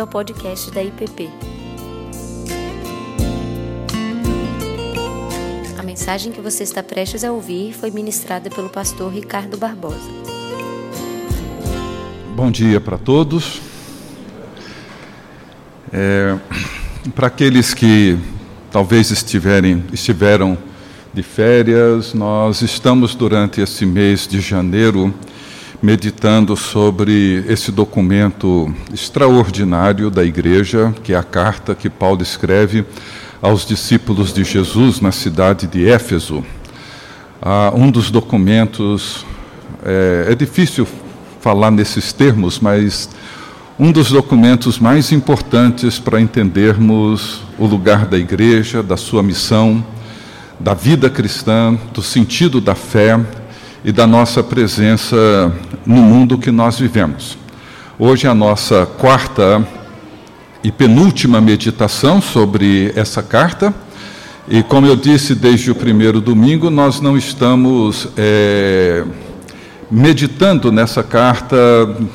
bem-vindo ao podcast da IPP. A mensagem que você está prestes a ouvir foi ministrada pelo pastor Ricardo Barbosa. Bom dia para todos. É, para aqueles que talvez estiverem, estiveram de férias, nós estamos durante esse mês de janeiro meditando sobre esse documento extraordinário da igreja, que é a carta que Paulo escreve aos discípulos de Jesus na cidade de Éfeso. Ah, um dos documentos, é, é difícil falar nesses termos, mas um dos documentos mais importantes para entendermos o lugar da igreja, da sua missão, da vida cristã, do sentido da fé e da nossa presença no mundo que nós vivemos. Hoje é a nossa quarta e penúltima meditação sobre essa carta. E como eu disse desde o primeiro domingo, nós não estamos é, meditando nessa carta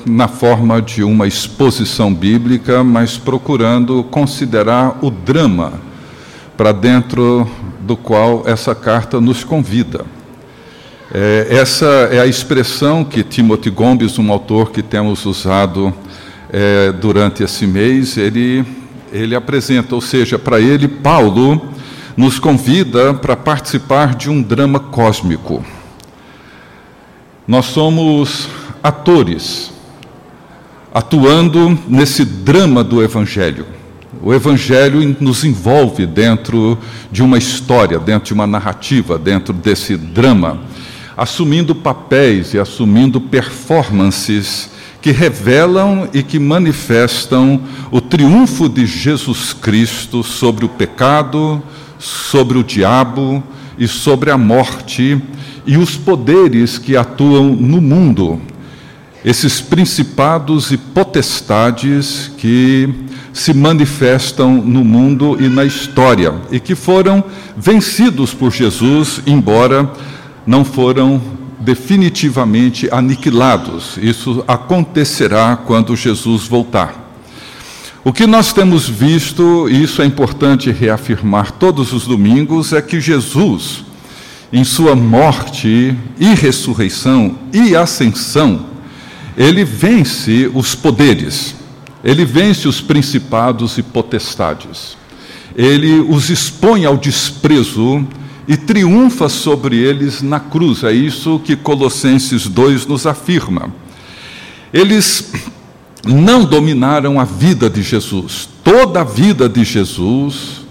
na forma de uma exposição bíblica, mas procurando considerar o drama para dentro do qual essa carta nos convida. É, essa é a expressão que Timothy Gomes, um autor que temos usado é, durante esse mês, ele, ele apresenta, ou seja, para ele, Paulo nos convida para participar de um drama cósmico. Nós somos atores atuando nesse drama do Evangelho. O Evangelho nos envolve dentro de uma história, dentro de uma narrativa, dentro desse drama assumindo papéis e assumindo performances que revelam e que manifestam o triunfo de Jesus Cristo sobre o pecado, sobre o diabo e sobre a morte e os poderes que atuam no mundo. Esses principados e potestades que se manifestam no mundo e na história e que foram vencidos por Jesus, embora não foram definitivamente aniquilados. Isso acontecerá quando Jesus voltar. O que nós temos visto, e isso é importante reafirmar todos os domingos, é que Jesus, em sua morte e ressurreição e ascensão, ele vence os poderes, ele vence os principados e potestades, ele os expõe ao desprezo e triunfa sobre eles na cruz. É isso que Colossenses 2 nos afirma. Eles não dominaram a vida de Jesus. Toda a vida de Jesus,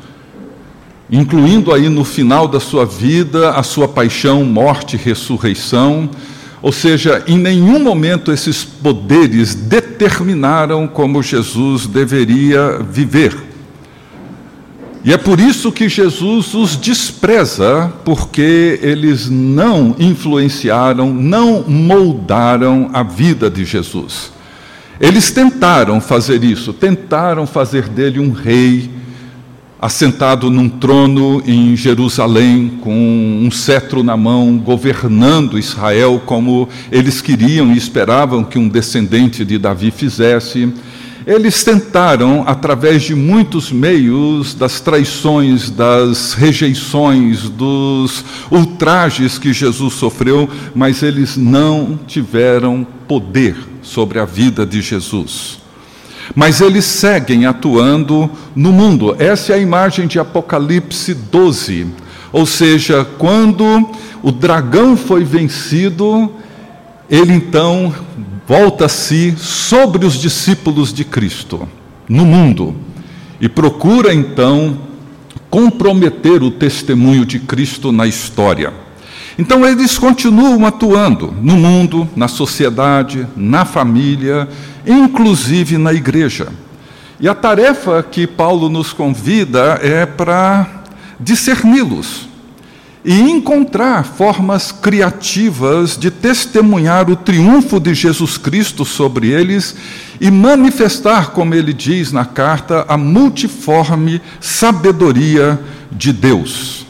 incluindo aí no final da sua vida a sua paixão, morte e ressurreição, ou seja, em nenhum momento esses poderes determinaram como Jesus deveria viver. E é por isso que Jesus os despreza, porque eles não influenciaram, não moldaram a vida de Jesus. Eles tentaram fazer isso, tentaram fazer dele um rei, assentado num trono em Jerusalém, com um cetro na mão, governando Israel como eles queriam e esperavam que um descendente de Davi fizesse. Eles tentaram, através de muitos meios, das traições, das rejeições, dos ultrajes que Jesus sofreu, mas eles não tiveram poder sobre a vida de Jesus. Mas eles seguem atuando no mundo. Essa é a imagem de Apocalipse 12. Ou seja, quando o dragão foi vencido, ele então volta-se sobre os discípulos de Cristo no mundo e procura então comprometer o testemunho de Cristo na história. Então eles continuam atuando no mundo, na sociedade, na família, inclusive na igreja. E a tarefa que Paulo nos convida é para discerni-los e encontrar formas criativas de testemunhar o triunfo de Jesus Cristo sobre eles e manifestar, como ele diz na carta, a multiforme sabedoria de Deus.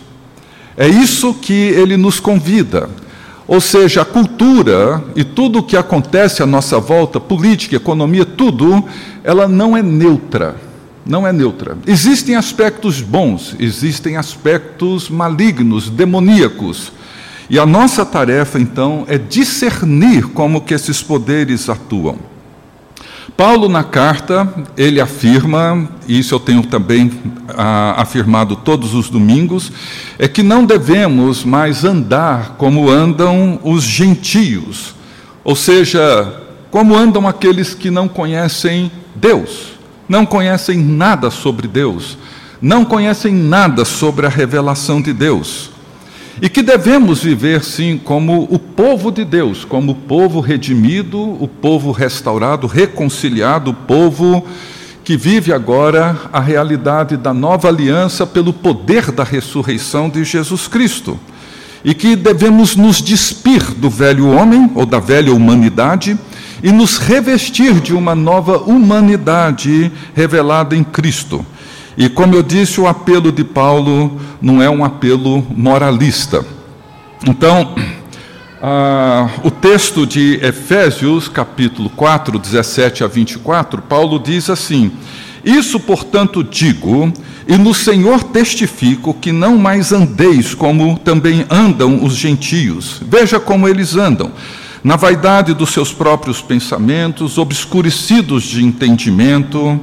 É isso que ele nos convida. Ou seja, a cultura e tudo o que acontece à nossa volta, política, economia, tudo, ela não é neutra. Não é neutra. Existem aspectos bons, existem aspectos malignos, demoníacos. E a nossa tarefa, então, é discernir como que esses poderes atuam. Paulo, na carta, ele afirma, e isso eu tenho também ah, afirmado todos os domingos, é que não devemos mais andar como andam os gentios, ou seja, como andam aqueles que não conhecem Deus, não conhecem nada sobre Deus, não conhecem nada sobre a revelação de Deus. E que devemos viver, sim, como o povo de Deus, como o povo redimido, o povo restaurado, reconciliado, o povo que vive agora a realidade da nova aliança pelo poder da ressurreição de Jesus Cristo. E que devemos nos despir do velho homem ou da velha humanidade e nos revestir de uma nova humanidade revelada em Cristo. E como eu disse, o apelo de Paulo não é um apelo moralista. Então, ah, o texto de Efésios, capítulo 4, 17 a 24, Paulo diz assim: Isso, portanto, digo, e no Senhor testifico que não mais andeis como também andam os gentios. Veja como eles andam na vaidade dos seus próprios pensamentos, obscurecidos de entendimento,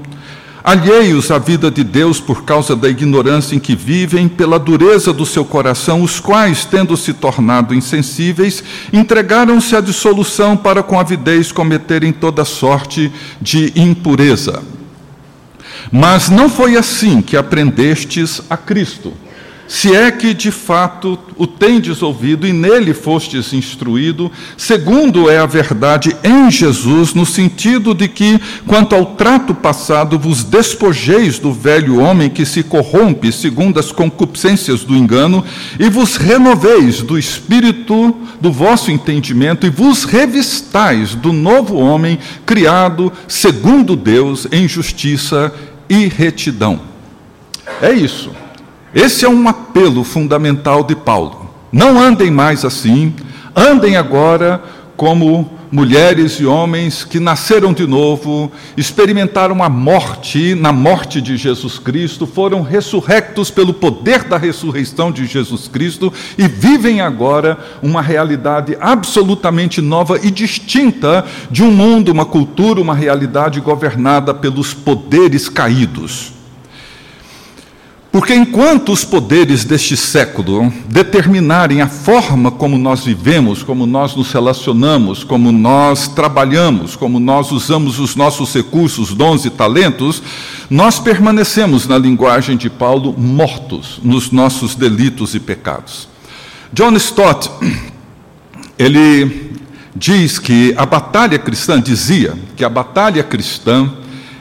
alheios à vida de Deus por causa da ignorância em que vivem, pela dureza do seu coração, os quais, tendo se tornado insensíveis, entregaram-se à dissolução para com avidez cometerem toda sorte de impureza. Mas não foi assim que aprendestes a Cristo se é que de fato o tendes ouvido e nele fostes instruído, segundo é a verdade em Jesus, no sentido de que, quanto ao trato passado, vos despojeis do velho homem que se corrompe segundo as concupiscências do engano, e vos renoveis do espírito do vosso entendimento, e vos revistais do novo homem, criado segundo Deus, em justiça e retidão. É isso. Esse é um apelo fundamental de Paulo. Não andem mais assim, andem agora como mulheres e homens que nasceram de novo, experimentaram a morte na morte de Jesus Cristo, foram ressurrectos pelo poder da ressurreição de Jesus Cristo e vivem agora uma realidade absolutamente nova e distinta de um mundo, uma cultura, uma realidade governada pelos poderes caídos. Porque enquanto os poderes deste século determinarem a forma como nós vivemos, como nós nos relacionamos, como nós trabalhamos, como nós usamos os nossos recursos, dons e talentos, nós permanecemos, na linguagem de Paulo, mortos nos nossos delitos e pecados. John Stott, ele diz que a batalha cristã, dizia que a batalha cristã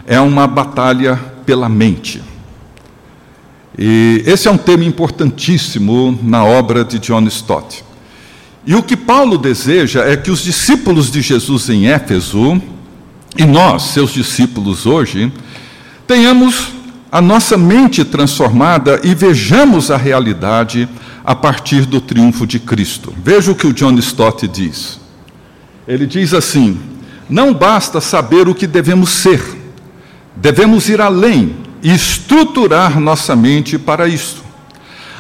é uma batalha pela mente. E esse é um tema importantíssimo na obra de John Stott. E o que Paulo deseja é que os discípulos de Jesus em Éfeso, e nós, seus discípulos hoje, tenhamos a nossa mente transformada e vejamos a realidade a partir do triunfo de Cristo. Veja o que o John Stott diz. Ele diz assim: não basta saber o que devemos ser, devemos ir além e estruturar nossa mente para isso.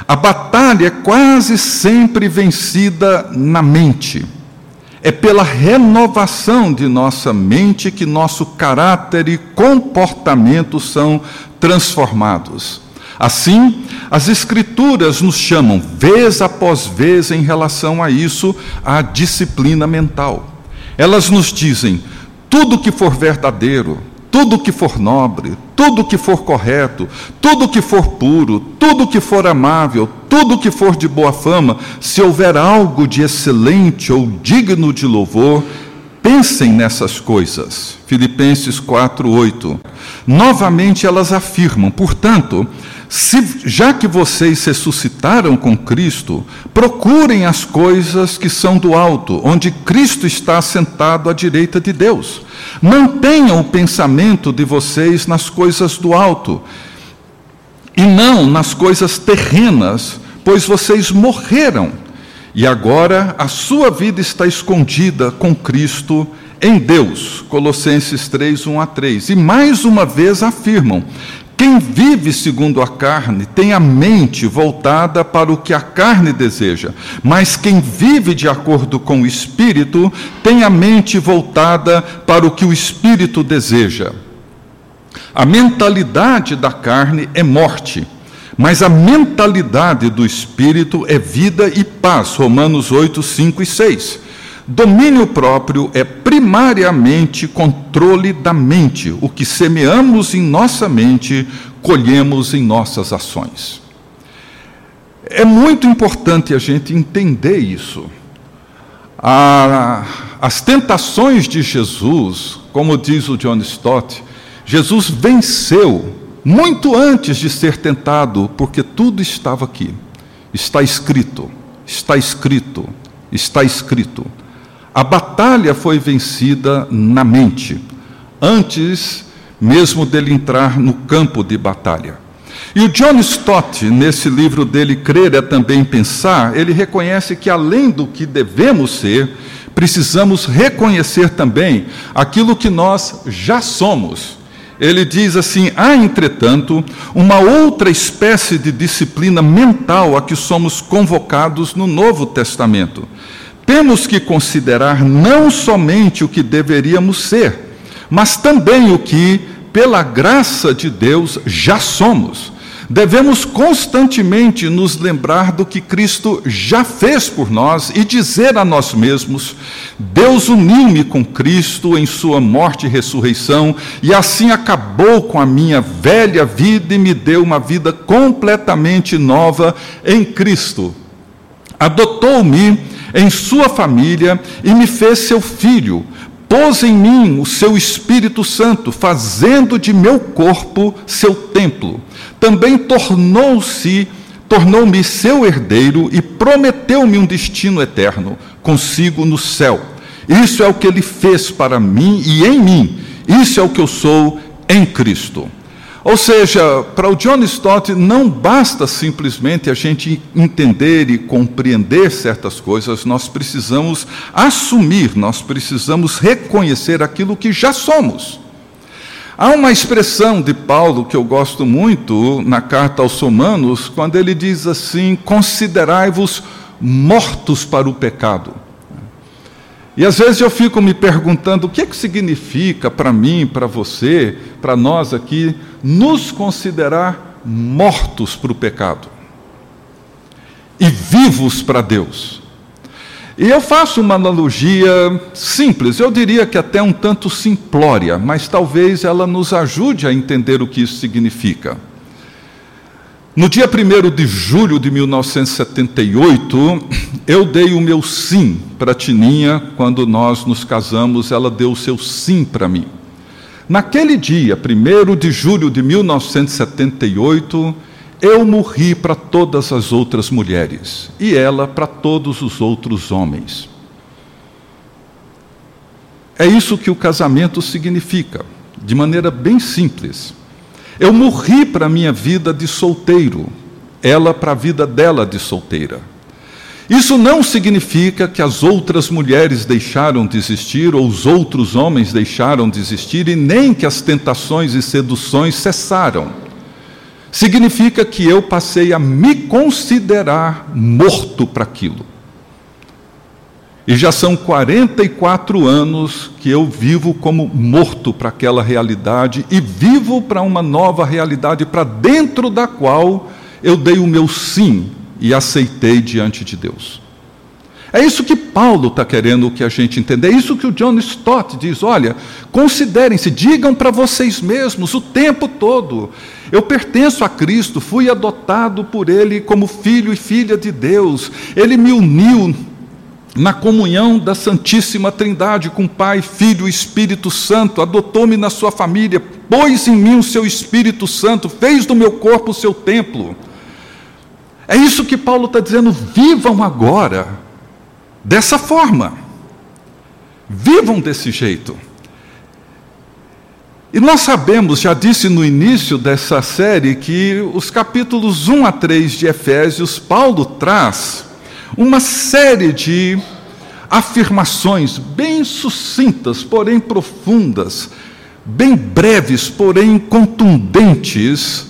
A batalha é quase sempre vencida na mente. É pela renovação de nossa mente que nosso caráter e comportamento são transformados. Assim, as Escrituras nos chamam, vez após vez, em relação a isso, à disciplina mental. Elas nos dizem: tudo que for verdadeiro, tudo que for nobre, tudo que for correto, tudo que for puro, tudo que for amável, tudo que for de boa fama, se houver algo de excelente ou digno de louvor, pensem nessas coisas. Filipenses 4:8. Novamente elas afirmam, portanto, se, já que vocês ressuscitaram com Cristo, procurem as coisas que são do alto, onde Cristo está sentado à direita de Deus. Mantenham o pensamento de vocês nas coisas do alto, e não nas coisas terrenas, pois vocês morreram E agora a sua vida está escondida com Cristo em Deus. Colossenses 3, 1 a 3. E mais uma vez afirmam: quem vive segundo a carne tem a mente voltada para o que a carne deseja, mas quem vive de acordo com o espírito tem a mente voltada para o que o espírito deseja. A mentalidade da carne é morte, mas a mentalidade do espírito é vida e paz. Romanos 8, 5 e 6. Domínio próprio é primariamente controle da mente. O que semeamos em nossa mente, colhemos em nossas ações. É muito importante a gente entender isso. A, as tentações de Jesus, como diz o John Stott, Jesus venceu muito antes de ser tentado, porque tudo estava aqui. Está escrito, está escrito, está escrito. A batalha foi vencida na mente, antes mesmo dele entrar no campo de batalha. E o John Stott, nesse livro dele, Crer é também pensar, ele reconhece que além do que devemos ser, precisamos reconhecer também aquilo que nós já somos. Ele diz assim: há, entretanto, uma outra espécie de disciplina mental a que somos convocados no Novo Testamento temos que considerar não somente o que deveríamos ser, mas também o que, pela graça de Deus, já somos. Devemos constantemente nos lembrar do que Cristo já fez por nós e dizer a nós mesmos: Deus uniu-me com Cristo em Sua morte e ressurreição, e assim acabou com a minha velha vida e me deu uma vida completamente nova em Cristo. Adotou-me em sua família e me fez seu filho. Pôs em mim o seu Espírito Santo, fazendo de meu corpo seu templo. Também tornou-se, tornou-me seu herdeiro e prometeu-me um destino eterno, consigo no céu. Isso é o que ele fez para mim e em mim. Isso é o que eu sou em Cristo. Ou seja, para o John Stott não basta simplesmente a gente entender e compreender certas coisas, nós precisamos assumir, nós precisamos reconhecer aquilo que já somos. Há uma expressão de Paulo que eu gosto muito na carta aos Romanos, quando ele diz assim: considerai-vos mortos para o pecado. E às vezes eu fico me perguntando o que, é que significa para mim, para você, para nós aqui, nos considerar mortos para o pecado e vivos para Deus. E eu faço uma analogia simples, eu diria que até um tanto simplória, mas talvez ela nos ajude a entender o que isso significa. No dia 1 de julho de 1978, eu dei o meu sim para Tininha, quando nós nos casamos, ela deu o seu sim para mim. Naquele dia, 1 de julho de 1978, eu morri para todas as outras mulheres e ela para todos os outros homens. É isso que o casamento significa, de maneira bem simples. Eu morri para a minha vida de solteiro, ela para a vida dela de solteira. Isso não significa que as outras mulheres deixaram de existir ou os outros homens deixaram de existir e nem que as tentações e seduções cessaram. Significa que eu passei a me considerar morto para aquilo. E já são 44 anos que eu vivo como morto para aquela realidade e vivo para uma nova realidade para dentro da qual eu dei o meu sim e aceitei diante de Deus. É isso que Paulo está querendo que a gente entenda. É isso que o John Stott diz. Olha, considerem-se, digam para vocês mesmos o tempo todo. Eu pertenço a Cristo, fui adotado por Ele como filho e filha de Deus. Ele me uniu na comunhão da Santíssima Trindade com Pai, Filho e Espírito Santo, adotou-me na sua família, pôs em mim o seu Espírito Santo, fez do meu corpo o seu templo. É isso que Paulo está dizendo. Vivam agora dessa forma. Vivam desse jeito. E nós sabemos, já disse no início dessa série, que os capítulos 1 a 3 de Efésios, Paulo traz uma série de afirmações bem sucintas, porém profundas, bem breves, porém contundentes,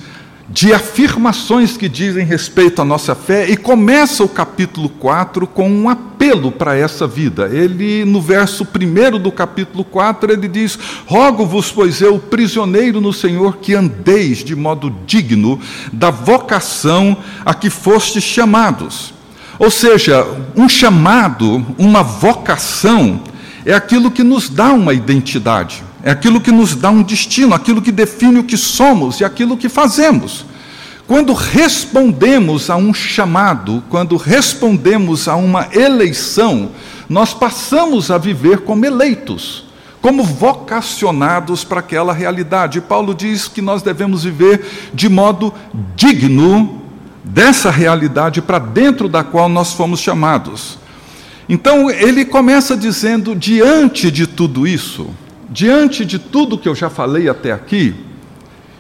de afirmações que dizem respeito à nossa fé, e começa o capítulo 4 com um apelo para essa vida. Ele, no verso 1 do capítulo 4, ele diz: Rogo-vos, pois eu, prisioneiro no Senhor, que andeis de modo digno da vocação a que fostes chamados. Ou seja, um chamado, uma vocação, é aquilo que nos dá uma identidade. É aquilo que nos dá um destino, aquilo que define o que somos e aquilo que fazemos. Quando respondemos a um chamado, quando respondemos a uma eleição, nós passamos a viver como eleitos, como vocacionados para aquela realidade. Paulo diz que nós devemos viver de modo digno dessa realidade para dentro da qual nós fomos chamados. Então, ele começa dizendo: diante de tudo isso, diante de tudo que eu já falei até aqui,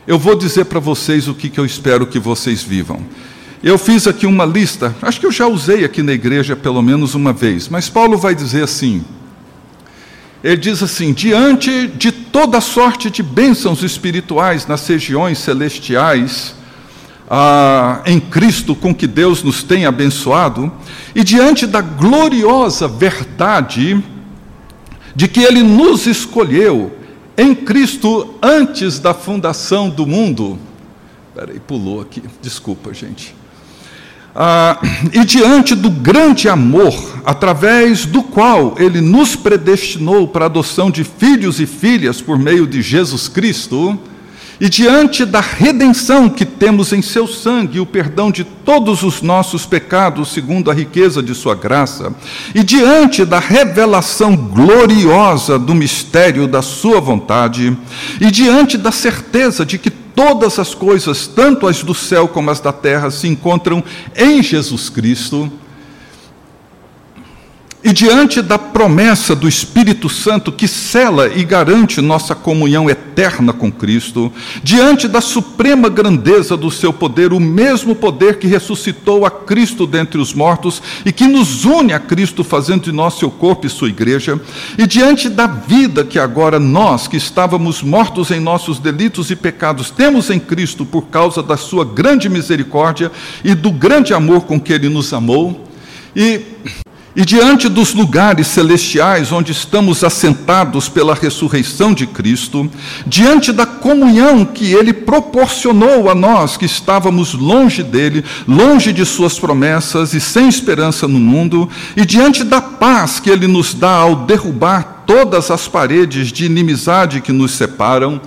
eu vou dizer para vocês o que, que eu espero que vocês vivam. Eu fiz aqui uma lista, acho que eu já usei aqui na igreja pelo menos uma vez, mas Paulo vai dizer assim: ele diz assim: diante de toda sorte de bênçãos espirituais nas regiões celestiais, ah, em Cristo com que Deus nos tem abençoado, e diante da gloriosa verdade de que Ele nos escolheu em Cristo antes da fundação do mundo. Peraí, pulou aqui, desculpa, gente. Ah, e diante do grande amor, através do qual Ele nos predestinou para a adoção de filhos e filhas por meio de Jesus Cristo, e diante da redenção que temos em seu sangue, o perdão de todos os nossos pecados, segundo a riqueza de sua graça, e diante da revelação gloriosa do mistério da sua vontade, e diante da certeza de que todas as coisas, tanto as do céu como as da terra, se encontram em Jesus Cristo, e diante da promessa do Espírito Santo que cela e garante nossa comunhão eterna com Cristo, diante da suprema grandeza do seu poder, o mesmo poder que ressuscitou a Cristo dentre os mortos e que nos une a Cristo, fazendo de nós seu corpo e sua igreja, e diante da vida que agora nós, que estávamos mortos em nossos delitos e pecados, temos em Cristo por causa da sua grande misericórdia e do grande amor com que ele nos amou, e e diante dos lugares celestiais onde estamos assentados pela ressurreição de Cristo, diante da comunhão que Ele proporcionou a nós que estávamos longe dele, longe de Suas promessas e sem esperança no mundo, e diante da paz que Ele nos dá ao derrubar todas as paredes de inimizade que nos separam,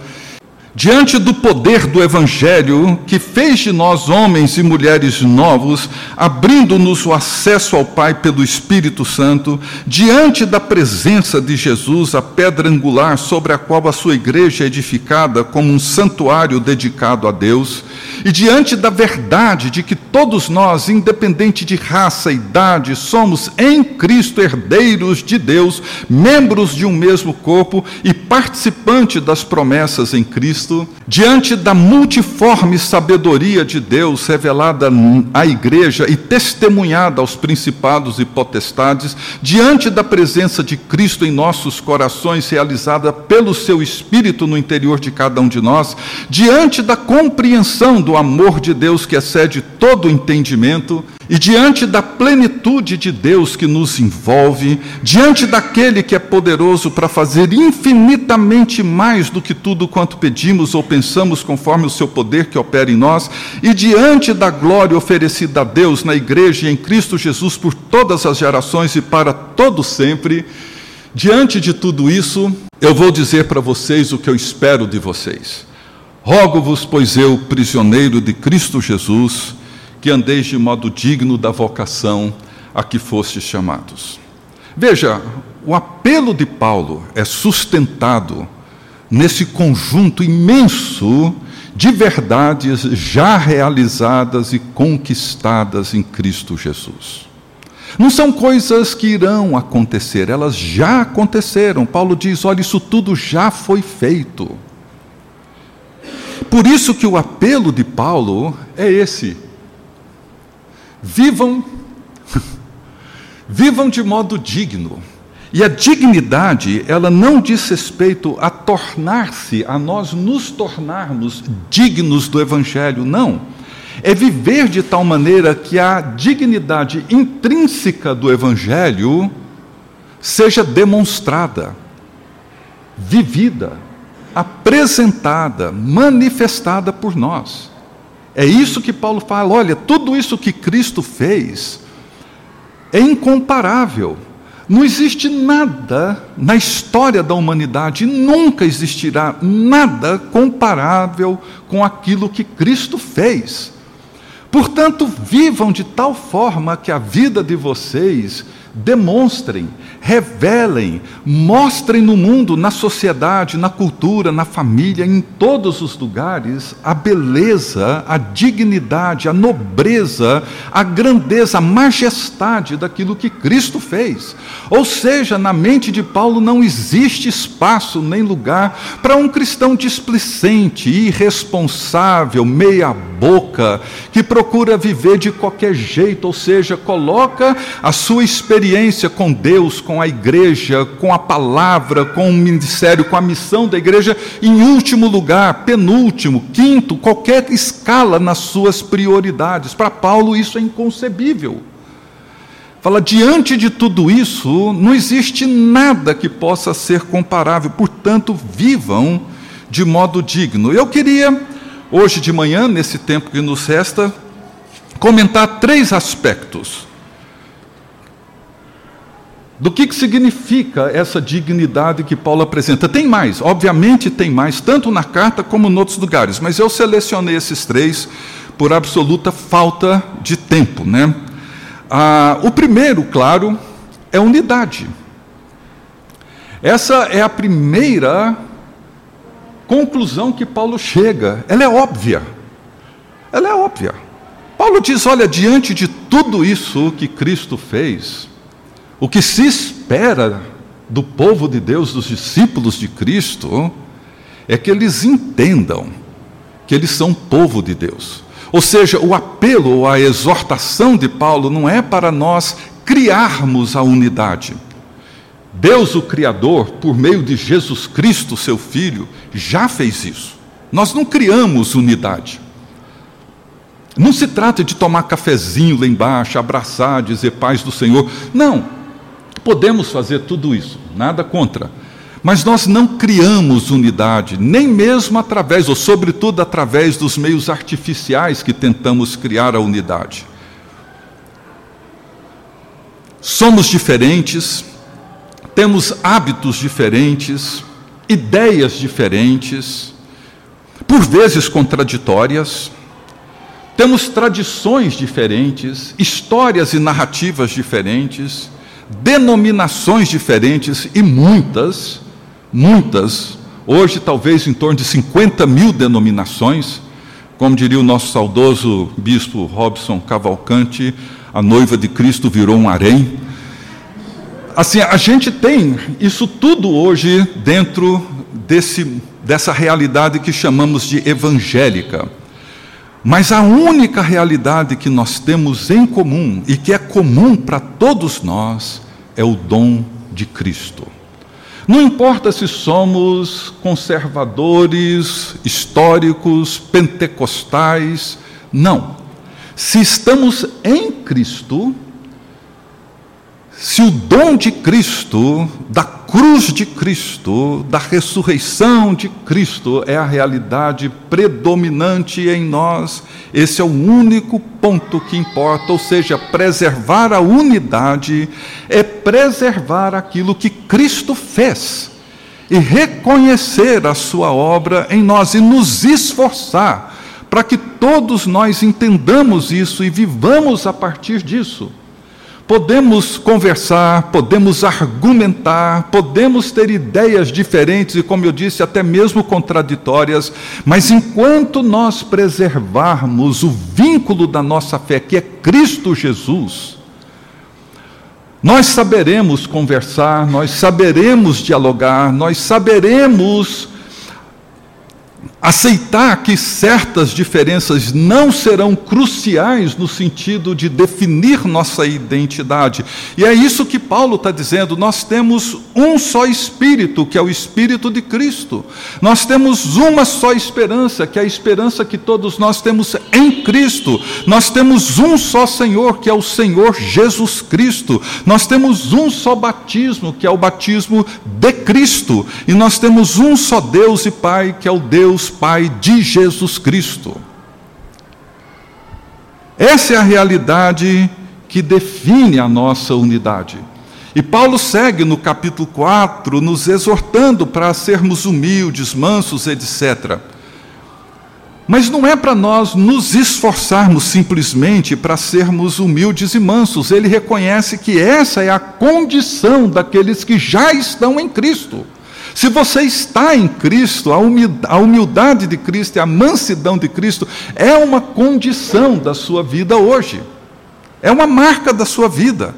Diante do poder do Evangelho, que fez de nós homens e mulheres novos, abrindo-nos o acesso ao Pai pelo Espírito Santo, diante da presença de Jesus, a pedra angular sobre a qual a sua igreja é edificada como um santuário dedicado a Deus, e diante da verdade de que todos nós, independente de raça, idade, somos em Cristo herdeiros de Deus, membros de um mesmo corpo e participantes das promessas em Cristo, Cristo, diante da multiforme sabedoria de Deus revelada à igreja e testemunhada aos principados e potestades, diante da presença de Cristo em nossos corações, realizada pelo seu Espírito no interior de cada um de nós, diante da compreensão do amor de Deus que excede todo entendimento, e diante da plenitude de Deus que nos envolve, diante daquele que é poderoso para fazer infinitamente mais do que tudo quanto pedimos ou pensamos, conforme o seu poder que opera em nós, e diante da glória oferecida a Deus na igreja e em Cristo Jesus por todas as gerações e para todo sempre, diante de tudo isso, eu vou dizer para vocês o que eu espero de vocês. Rogo-vos, pois eu, prisioneiro de Cristo Jesus, que andeis de modo digno da vocação a que fostes chamados. Veja, o apelo de Paulo é sustentado nesse conjunto imenso de verdades já realizadas e conquistadas em Cristo Jesus. Não são coisas que irão acontecer, elas já aconteceram. Paulo diz: olha, isso tudo já foi feito. Por isso que o apelo de Paulo é esse: Vivam Vivam de modo digno. E a dignidade, ela não diz respeito a tornar-se, a nós nos tornarmos dignos do Evangelho, não. É viver de tal maneira que a dignidade intrínseca do Evangelho seja demonstrada, vivida, apresentada, manifestada por nós. É isso que Paulo fala: olha, tudo isso que Cristo fez é incomparável. Não existe nada na história da humanidade, nunca existirá nada comparável com aquilo que Cristo fez. Portanto, vivam de tal forma que a vida de vocês demonstrem, revelem, mostrem no mundo, na sociedade, na cultura, na família, em todos os lugares, a beleza, a dignidade, a nobreza, a grandeza, a majestade daquilo que Cristo fez. Ou seja, na mente de Paulo não existe espaço nem lugar para um cristão displicente, irresponsável, meia-boca, que procura viver de qualquer jeito, ou seja, coloca a sua experiência experiência com Deus, com a igreja, com a palavra, com o ministério, com a missão da igreja, em último lugar, penúltimo, quinto, qualquer escala nas suas prioridades. Para Paulo, isso é inconcebível. Fala, diante de tudo isso, não existe nada que possa ser comparável, portanto, vivam de modo digno. Eu queria, hoje de manhã, nesse tempo que nos resta, comentar três aspectos do que, que significa essa dignidade que Paulo apresenta. Tem mais, obviamente tem mais, tanto na carta como em outros lugares, mas eu selecionei esses três por absoluta falta de tempo. Né? Ah, o primeiro, claro, é unidade. Essa é a primeira conclusão que Paulo chega. Ela é óbvia. Ela é óbvia. Paulo diz: olha, diante de tudo isso que Cristo fez, o que se espera do povo de Deus, dos discípulos de Cristo, é que eles entendam que eles são povo de Deus. Ou seja, o apelo ou a exortação de Paulo não é para nós criarmos a unidade. Deus, o Criador, por meio de Jesus Cristo, seu Filho, já fez isso. Nós não criamos unidade. Não se trata de tomar cafezinho lá embaixo, abraçar, dizer paz do Senhor. Não. Podemos fazer tudo isso, nada contra. Mas nós não criamos unidade, nem mesmo através, ou sobretudo através dos meios artificiais que tentamos criar a unidade. Somos diferentes, temos hábitos diferentes, ideias diferentes, por vezes contraditórias, temos tradições diferentes, histórias e narrativas diferentes denominações diferentes e muitas, muitas, hoje talvez em torno de 50 mil denominações, como diria o nosso saudoso bispo Robson Cavalcante, a noiva de Cristo virou um harém. Assim, a gente tem isso tudo hoje dentro desse, dessa realidade que chamamos de evangélica. Mas a única realidade que nós temos em comum e que é comum para todos nós é o dom de Cristo. Não importa se somos conservadores, históricos, pentecostais, não. Se estamos em Cristo, se o dom de Cristo, da cruz de Cristo, da ressurreição de Cristo é a realidade predominante em nós, esse é o único ponto que importa, ou seja, preservar a unidade é preservar aquilo que Cristo fez e reconhecer a sua obra em nós e nos esforçar para que todos nós entendamos isso e vivamos a partir disso. Podemos conversar, podemos argumentar, podemos ter ideias diferentes e, como eu disse, até mesmo contraditórias, mas enquanto nós preservarmos o vínculo da nossa fé, que é Cristo Jesus, nós saberemos conversar, nós saberemos dialogar, nós saberemos Aceitar que certas diferenças não serão cruciais no sentido de definir nossa identidade. E é isso que Paulo está dizendo. Nós temos um só Espírito, que é o Espírito de Cristo. Nós temos uma só esperança, que é a esperança que todos nós temos em Cristo. Nós temos um só Senhor, que é o Senhor Jesus Cristo. Nós temos um só batismo, que é o batismo de Cristo. E nós temos um só Deus e Pai, que é o Deus Pai de Jesus Cristo. Essa é a realidade que define a nossa unidade. E Paulo segue no capítulo 4, nos exortando para sermos humildes, mansos, etc. Mas não é para nós nos esforçarmos simplesmente para sermos humildes e mansos. Ele reconhece que essa é a condição daqueles que já estão em Cristo. Se você está em Cristo, a humildade de Cristo e a mansidão de Cristo é uma condição da sua vida hoje, é uma marca da sua vida.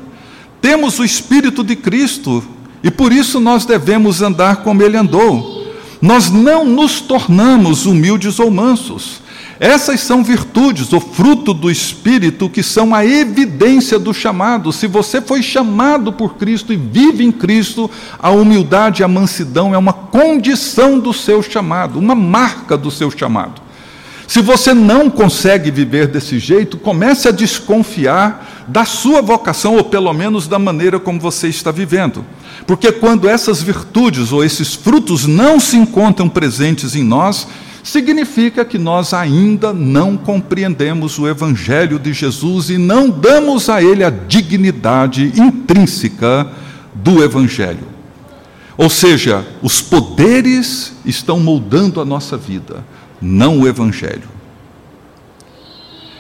Temos o Espírito de Cristo e por isso nós devemos andar como Ele andou. Nós não nos tornamos humildes ou mansos, essas são virtudes, o fruto do Espírito, que são a evidência do chamado. Se você foi chamado por Cristo e vive em Cristo, a humildade e a mansidão é uma condição do seu chamado, uma marca do seu chamado. Se você não consegue viver desse jeito, comece a desconfiar da sua vocação, ou pelo menos da maneira como você está vivendo. Porque quando essas virtudes ou esses frutos não se encontram presentes em nós, significa que nós ainda não compreendemos o Evangelho de Jesus e não damos a ele a dignidade intrínseca do Evangelho. Ou seja, os poderes estão moldando a nossa vida, não o Evangelho.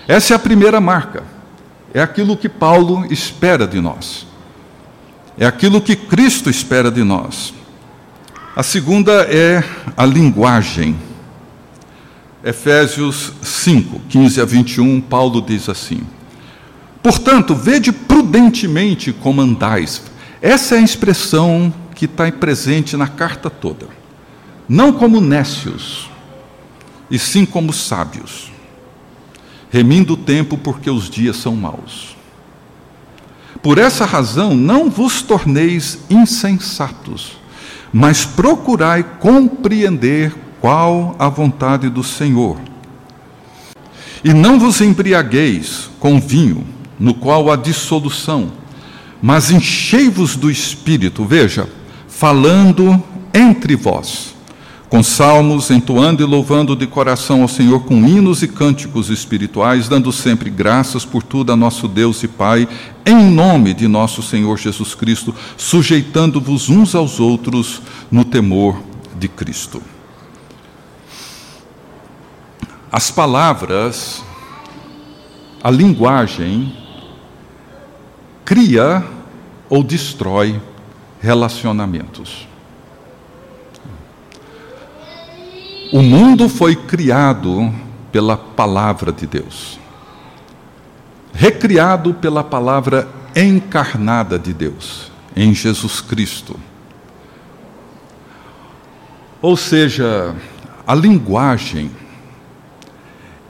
Essa é a primeira marca, é aquilo que Paulo espera de nós, é aquilo que Cristo espera de nós. A segunda é a linguagem. Efésios 5, 15 a 21, Paulo diz assim: Portanto, vede prudentemente como andais. Essa é a expressão que está presente na carta toda. Não como nécios, e sim como sábios, remindo o tempo porque os dias são maus. Por essa razão, não vos torneis insensatos, mas procurai compreender qual a vontade do Senhor. E não vos embriagueis com vinho, no qual há dissolução, mas enchei-vos do Espírito, veja, falando entre vós, com salmos, entoando e louvando de coração ao Senhor com hinos e cânticos espirituais, dando sempre graças por tudo a nosso Deus e Pai, em nome de nosso Senhor Jesus Cristo, sujeitando-vos uns aos outros no temor de Cristo. As palavras, a linguagem, cria ou destrói relacionamentos. O mundo foi criado pela palavra de Deus, recriado pela palavra encarnada de Deus, em Jesus Cristo. Ou seja, a linguagem,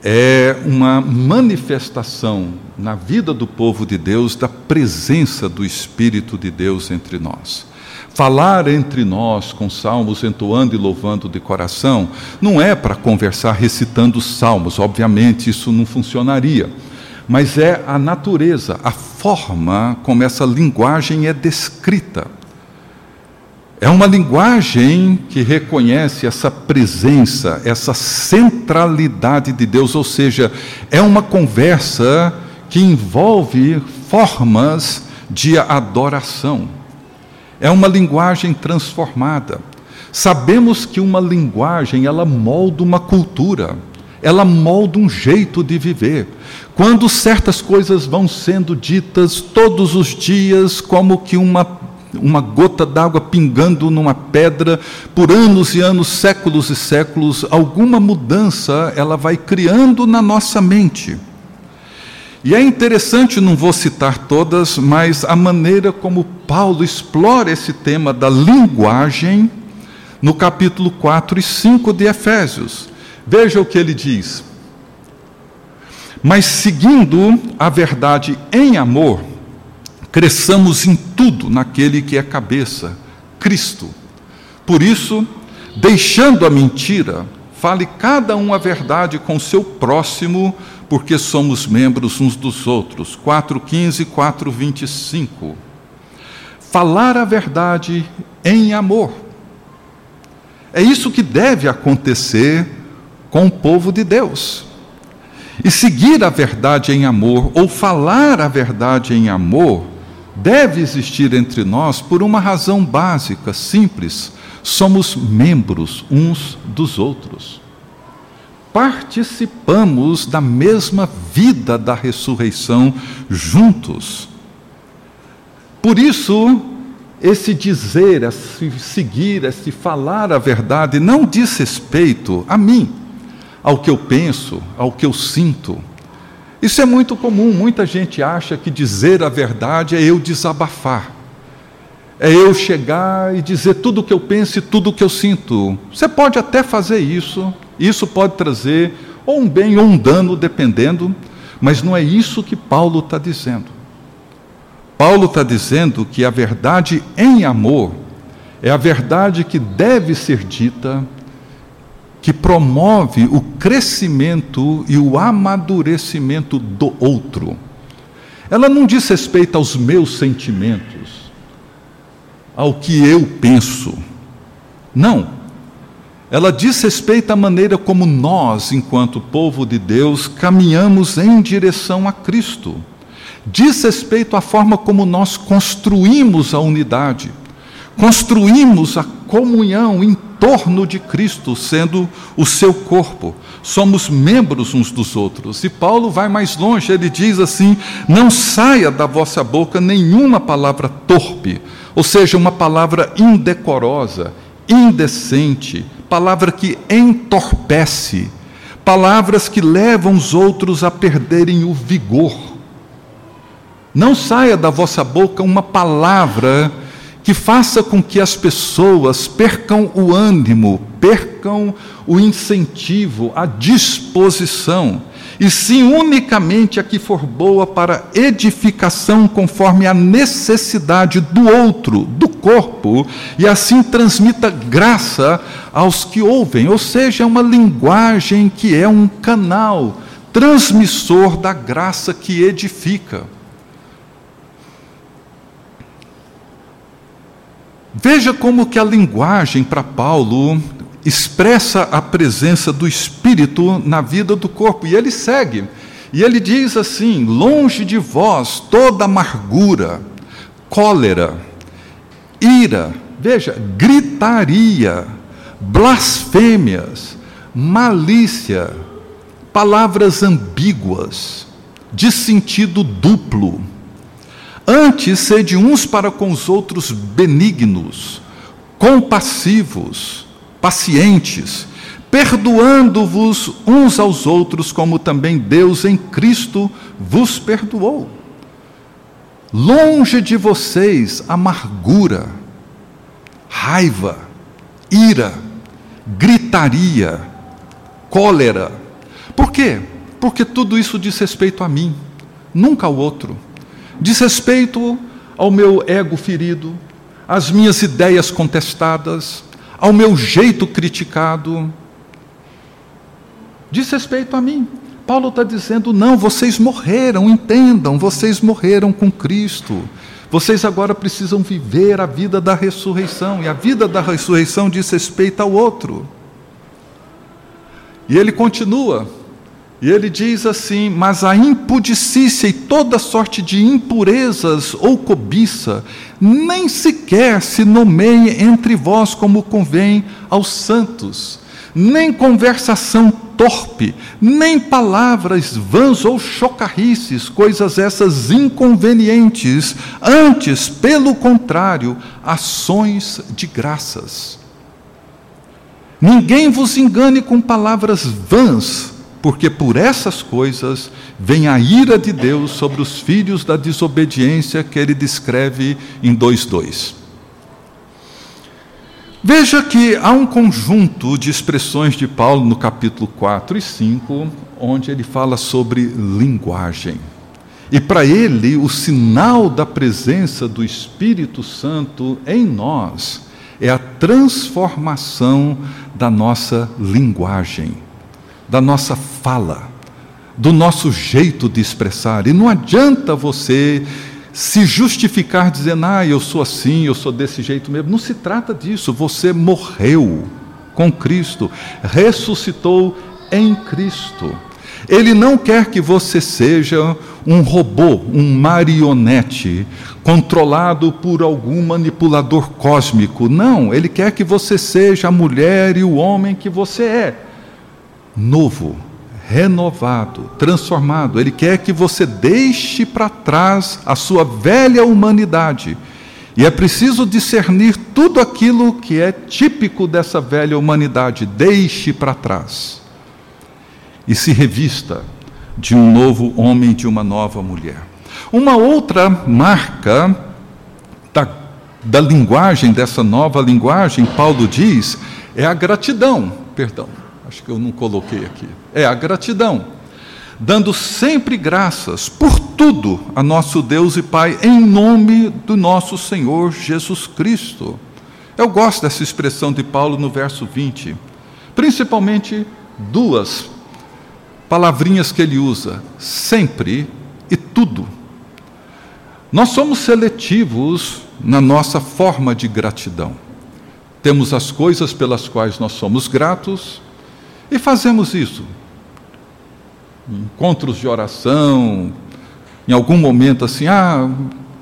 é uma manifestação na vida do povo de Deus da presença do Espírito de Deus entre nós. Falar entre nós com salmos, entoando e louvando de coração, não é para conversar recitando salmos, obviamente isso não funcionaria, mas é a natureza, a forma como essa linguagem é descrita. É uma linguagem que reconhece essa presença, essa centralidade de Deus, ou seja, é uma conversa que envolve formas de adoração. É uma linguagem transformada. Sabemos que uma linguagem, ela molda uma cultura, ela molda um jeito de viver. Quando certas coisas vão sendo ditas todos os dias, como que uma uma gota d'água pingando numa pedra por anos e anos, séculos e séculos, alguma mudança ela vai criando na nossa mente. E é interessante, não vou citar todas, mas a maneira como Paulo explora esse tema da linguagem no capítulo 4 e 5 de Efésios. Veja o que ele diz. Mas seguindo a verdade em amor, cresçamos em tudo naquele que é cabeça, Cristo. Por isso, deixando a mentira, fale cada um a verdade com seu próximo, porque somos membros uns dos outros. 4,15, 4,25. Falar a verdade em amor. É isso que deve acontecer com o povo de Deus. E seguir a verdade em amor, ou falar a verdade em amor, deve existir entre nós por uma razão básica, simples: somos membros uns dos outros. Participamos da mesma vida da ressurreição juntos. Por isso, esse dizer, esse seguir, esse falar a verdade não diz respeito a mim ao que eu penso, ao que eu sinto. Isso é muito comum, muita gente acha que dizer a verdade é eu desabafar. É eu chegar e dizer tudo o que eu penso e tudo o que eu sinto. Você pode até fazer isso, isso pode trazer ou um bem ou um dano, dependendo, mas não é isso que Paulo está dizendo. Paulo está dizendo que a verdade em amor é a verdade que deve ser dita que promove o crescimento e o amadurecimento do outro. Ela não diz respeito aos meus sentimentos, ao que eu penso. Não. Ela diz respeito à maneira como nós, enquanto povo de Deus, caminhamos em direção a Cristo. Diz respeito à forma como nós construímos a unidade, construímos a comunhão em torno de Cristo, sendo o seu corpo. Somos membros uns dos outros. E Paulo vai mais longe, ele diz assim: Não saia da vossa boca nenhuma palavra torpe, ou seja, uma palavra indecorosa, indecente, palavra que entorpece, palavras que levam os outros a perderem o vigor. Não saia da vossa boca uma palavra que faça com que as pessoas percam o ânimo, percam o incentivo, a disposição, e sim unicamente a que for boa para edificação conforme a necessidade do outro, do corpo, e assim transmita graça aos que ouvem, ou seja, uma linguagem que é um canal transmissor da graça que edifica. Veja como que a linguagem para Paulo expressa a presença do Espírito na vida do corpo. E ele segue. E ele diz assim: longe de vós toda amargura, cólera, ira, veja, gritaria, blasfêmias, malícia, palavras ambíguas, de sentido duplo Antes, sede uns para com os outros benignos, compassivos, pacientes, perdoando-vos uns aos outros, como também Deus em Cristo vos perdoou. Longe de vocês amargura, raiva, ira, gritaria, cólera. Por quê? Porque tudo isso diz respeito a mim, nunca ao outro diz respeito ao meu ego ferido, às minhas ideias contestadas, ao meu jeito criticado. Diz respeito a mim. Paulo está dizendo: não, vocês morreram, entendam, vocês morreram com Cristo. Vocês agora precisam viver a vida da ressurreição, e a vida da ressurreição diz respeito ao outro. E ele continua: e ele diz assim: Mas a impudicícia e toda sorte de impurezas ou cobiça, nem sequer se nomeie entre vós como convém aos santos, nem conversação torpe, nem palavras vãs ou chocarrices, coisas essas inconvenientes, antes, pelo contrário, ações de graças. Ninguém vos engane com palavras vãs, porque por essas coisas vem a ira de Deus sobre os filhos da desobediência que ele descreve em 2:2. Veja que há um conjunto de expressões de Paulo no capítulo 4 e 5, onde ele fala sobre linguagem. E para ele, o sinal da presença do Espírito Santo em nós é a transformação da nossa linguagem, da nossa fala, do nosso jeito de expressar. E não adianta você se justificar dizendo, ah, eu sou assim, eu sou desse jeito mesmo. Não se trata disso. Você morreu com Cristo, ressuscitou em Cristo. Ele não quer que você seja um robô, um marionete, controlado por algum manipulador cósmico. Não, ele quer que você seja a mulher e o homem que você é. Novo, renovado, transformado. Ele quer que você deixe para trás a sua velha humanidade. E é preciso discernir tudo aquilo que é típico dessa velha humanidade. Deixe para trás. E se revista de um novo homem, de uma nova mulher. Uma outra marca da, da linguagem, dessa nova linguagem, Paulo diz, é a gratidão. Perdão acho que eu não coloquei aqui. É a gratidão. Dando sempre graças por tudo a nosso Deus e Pai, em nome do nosso Senhor Jesus Cristo. Eu gosto dessa expressão de Paulo no verso 20, principalmente duas palavrinhas que ele usa: sempre e tudo. Nós somos seletivos na nossa forma de gratidão. Temos as coisas pelas quais nós somos gratos e fazemos isso. Encontros de oração, em algum momento assim, ah,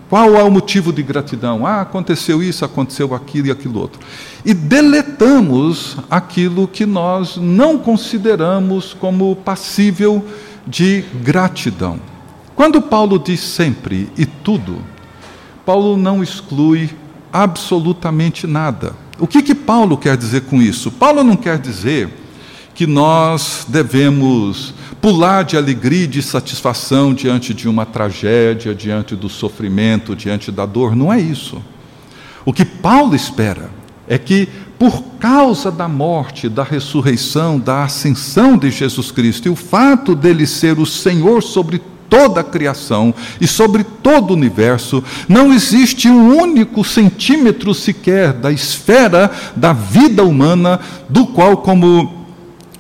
qual é o motivo de gratidão? Ah, aconteceu isso, aconteceu aquilo e aquilo outro. E deletamos aquilo que nós não consideramos como passível de gratidão. Quando Paulo diz sempre e tudo, Paulo não exclui absolutamente nada. O que, que Paulo quer dizer com isso? Paulo não quer dizer que nós devemos pular de alegria e de satisfação diante de uma tragédia, diante do sofrimento, diante da dor. Não é isso. O que Paulo espera é que, por causa da morte, da ressurreição, da ascensão de Jesus Cristo e o fato dele ser o Senhor sobre toda a criação e sobre todo o universo, não existe um único centímetro sequer da esfera da vida humana do qual, como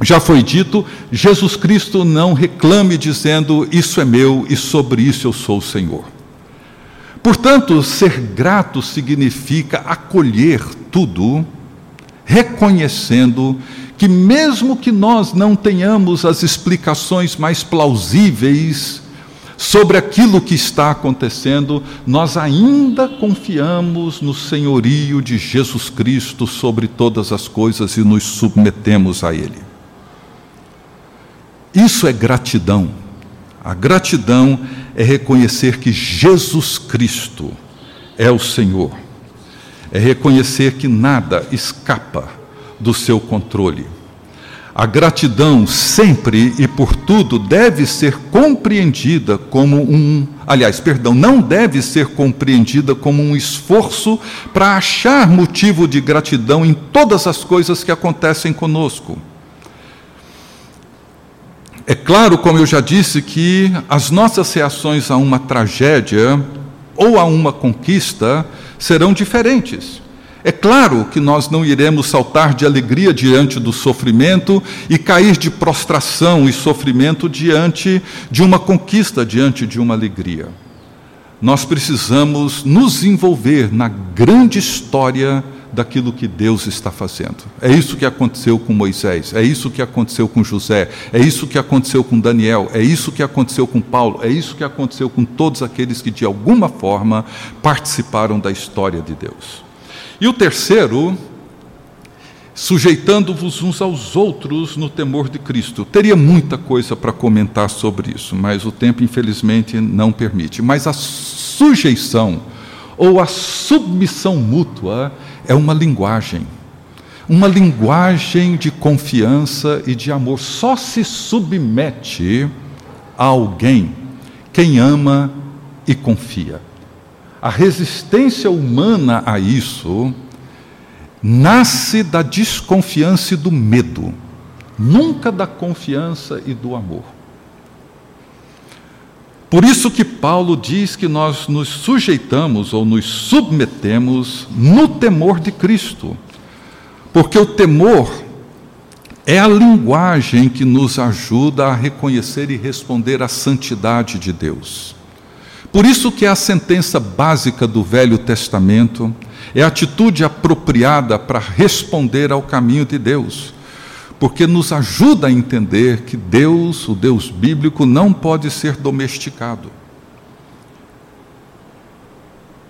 já foi dito, Jesus Cristo não reclame dizendo: Isso é meu e sobre isso eu sou o Senhor. Portanto, ser grato significa acolher tudo, reconhecendo que, mesmo que nós não tenhamos as explicações mais plausíveis sobre aquilo que está acontecendo, nós ainda confiamos no senhorio de Jesus Cristo sobre todas as coisas e nos submetemos a Ele. Isso é gratidão. A gratidão é reconhecer que Jesus Cristo é o Senhor. É reconhecer que nada escapa do seu controle. A gratidão sempre e por tudo deve ser compreendida como um, aliás, perdão, não deve ser compreendida como um esforço para achar motivo de gratidão em todas as coisas que acontecem conosco. É claro, como eu já disse, que as nossas reações a uma tragédia ou a uma conquista serão diferentes. É claro que nós não iremos saltar de alegria diante do sofrimento e cair de prostração e sofrimento diante de uma conquista, diante de uma alegria. Nós precisamos nos envolver na grande história daquilo que Deus está fazendo. É isso que aconteceu com Moisés, é isso que aconteceu com José, é isso que aconteceu com Daniel, é isso que aconteceu com Paulo, é isso que aconteceu com todos aqueles que de alguma forma participaram da história de Deus. E o terceiro, sujeitando-vos uns aos outros no temor de Cristo. Teria muita coisa para comentar sobre isso, mas o tempo infelizmente não permite. Mas a sujeição ou a submissão mútua é uma linguagem. Uma linguagem de confiança e de amor. Só se submete a alguém quem ama e confia. A resistência humana a isso nasce da desconfiança e do medo, nunca da confiança e do amor. Por isso que Paulo diz que nós nos sujeitamos ou nos submetemos no temor de Cristo. Porque o temor é a linguagem que nos ajuda a reconhecer e responder à santidade de Deus. Por isso que é a sentença básica do Velho Testamento, é a atitude apropriada para responder ao caminho de Deus porque nos ajuda a entender que Deus, o Deus bíblico, não pode ser domesticado.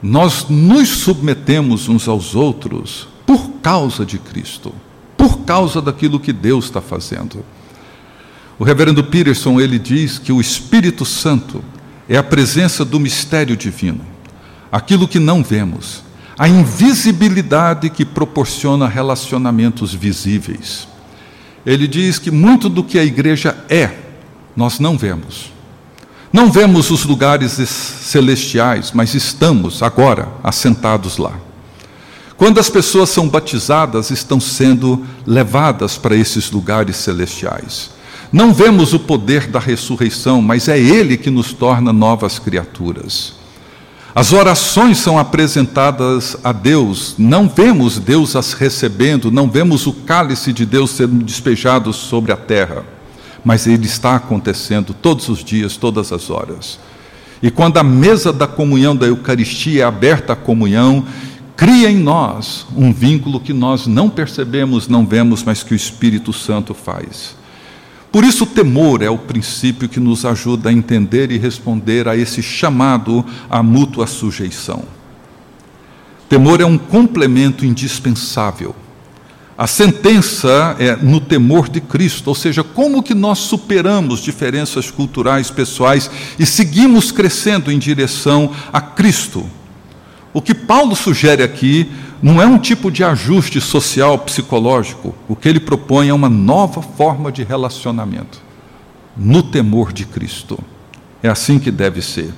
Nós nos submetemos uns aos outros por causa de Cristo, por causa daquilo que Deus está fazendo. O reverendo Peterson ele diz que o Espírito Santo é a presença do mistério divino, aquilo que não vemos, a invisibilidade que proporciona relacionamentos visíveis. Ele diz que muito do que a igreja é, nós não vemos. Não vemos os lugares celestiais, mas estamos agora assentados lá. Quando as pessoas são batizadas, estão sendo levadas para esses lugares celestiais. Não vemos o poder da ressurreição, mas é Ele que nos torna novas criaturas. As orações são apresentadas a Deus, não vemos Deus as recebendo, não vemos o cálice de Deus sendo despejado sobre a terra, mas ele está acontecendo todos os dias, todas as horas. E quando a mesa da comunhão da Eucaristia é aberta à comunhão, cria em nós um vínculo que nós não percebemos, não vemos, mas que o Espírito Santo faz. Por isso, o temor é o princípio que nos ajuda a entender e responder a esse chamado à mútua sujeição. Temor é um complemento indispensável. A sentença é no temor de Cristo, ou seja, como que nós superamos diferenças culturais, pessoais e seguimos crescendo em direção a Cristo. O que Paulo sugere aqui não é um tipo de ajuste social, psicológico. O que ele propõe é uma nova forma de relacionamento, no temor de Cristo. É assim que deve ser.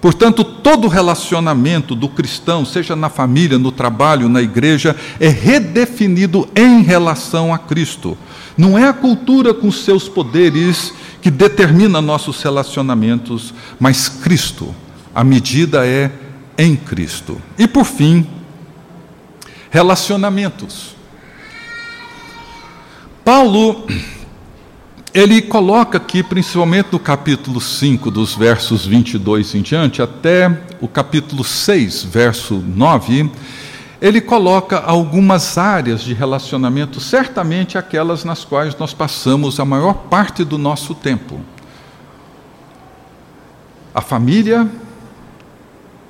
Portanto, todo relacionamento do cristão, seja na família, no trabalho, na igreja, é redefinido em relação a Cristo. Não é a cultura com seus poderes que determina nossos relacionamentos, mas Cristo. A medida é em Cristo. E por fim, relacionamentos. Paulo, ele coloca aqui, principalmente no capítulo 5, dos versos 22 em diante, até o capítulo 6, verso 9, ele coloca algumas áreas de relacionamento, certamente aquelas nas quais nós passamos a maior parte do nosso tempo. A família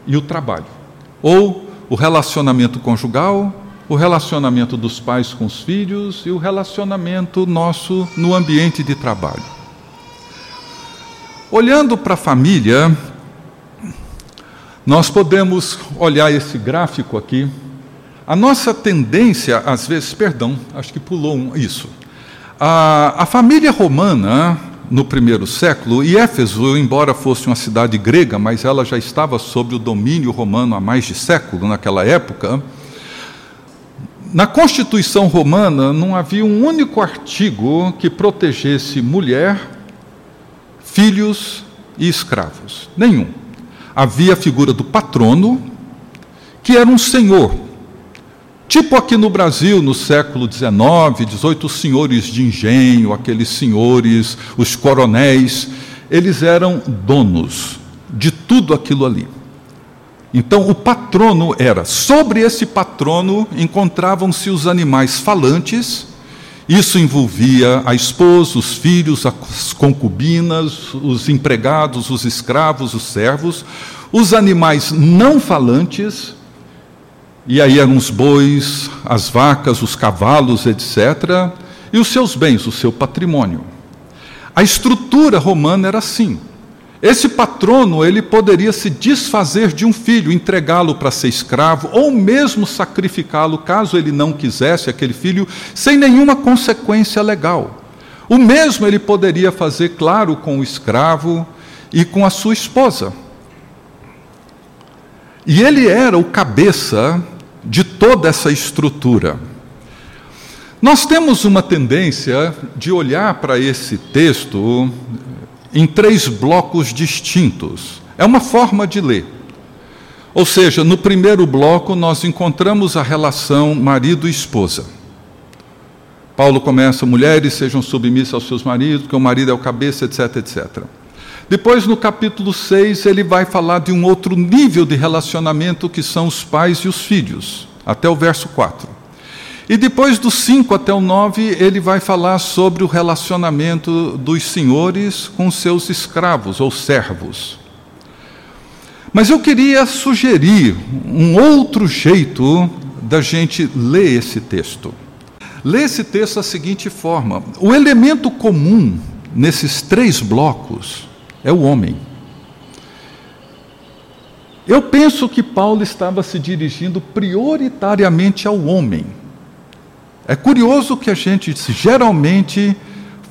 e o trabalho. Ou o relacionamento conjugal, o relacionamento dos pais com os filhos e o relacionamento nosso no ambiente de trabalho. Olhando para a família, nós podemos olhar esse gráfico aqui. A nossa tendência, às vezes, perdão, acho que pulou um, isso. A, a família romana, no primeiro século, e Éfeso, embora fosse uma cidade grega, mas ela já estava sob o domínio romano há mais de século naquela época. Na Constituição Romana não havia um único artigo que protegesse mulher, filhos e escravos. Nenhum. Havia a figura do patrono, que era um senhor, Tipo aqui no Brasil, no século XIX, XVIII, os senhores de engenho, aqueles senhores, os coronéis, eles eram donos de tudo aquilo ali. Então, o patrono era, sobre esse patrono encontravam-se os animais falantes, isso envolvia a esposa, os filhos, as concubinas, os empregados, os escravos, os servos, os animais não falantes, e aí eram os bois, as vacas, os cavalos, etc., e os seus bens, o seu patrimônio. A estrutura romana era assim. Esse patrono, ele poderia se desfazer de um filho, entregá-lo para ser escravo, ou mesmo sacrificá-lo, caso ele não quisesse aquele filho, sem nenhuma consequência legal. O mesmo ele poderia fazer, claro, com o escravo e com a sua esposa. E ele era o cabeça de toda essa estrutura. Nós temos uma tendência de olhar para esse texto em três blocos distintos. É uma forma de ler. Ou seja, no primeiro bloco nós encontramos a relação marido e esposa. Paulo começa: mulheres sejam submissas aos seus maridos, porque o marido é o cabeça, etc, etc. Depois, no capítulo 6, ele vai falar de um outro nível de relacionamento que são os pais e os filhos, até o verso 4. E depois, do 5 até o 9, ele vai falar sobre o relacionamento dos senhores com seus escravos ou servos. Mas eu queria sugerir um outro jeito da gente ler esse texto. Ler esse texto da seguinte forma: o elemento comum nesses três blocos é o homem. Eu penso que Paulo estava se dirigindo prioritariamente ao homem. É curioso que a gente geralmente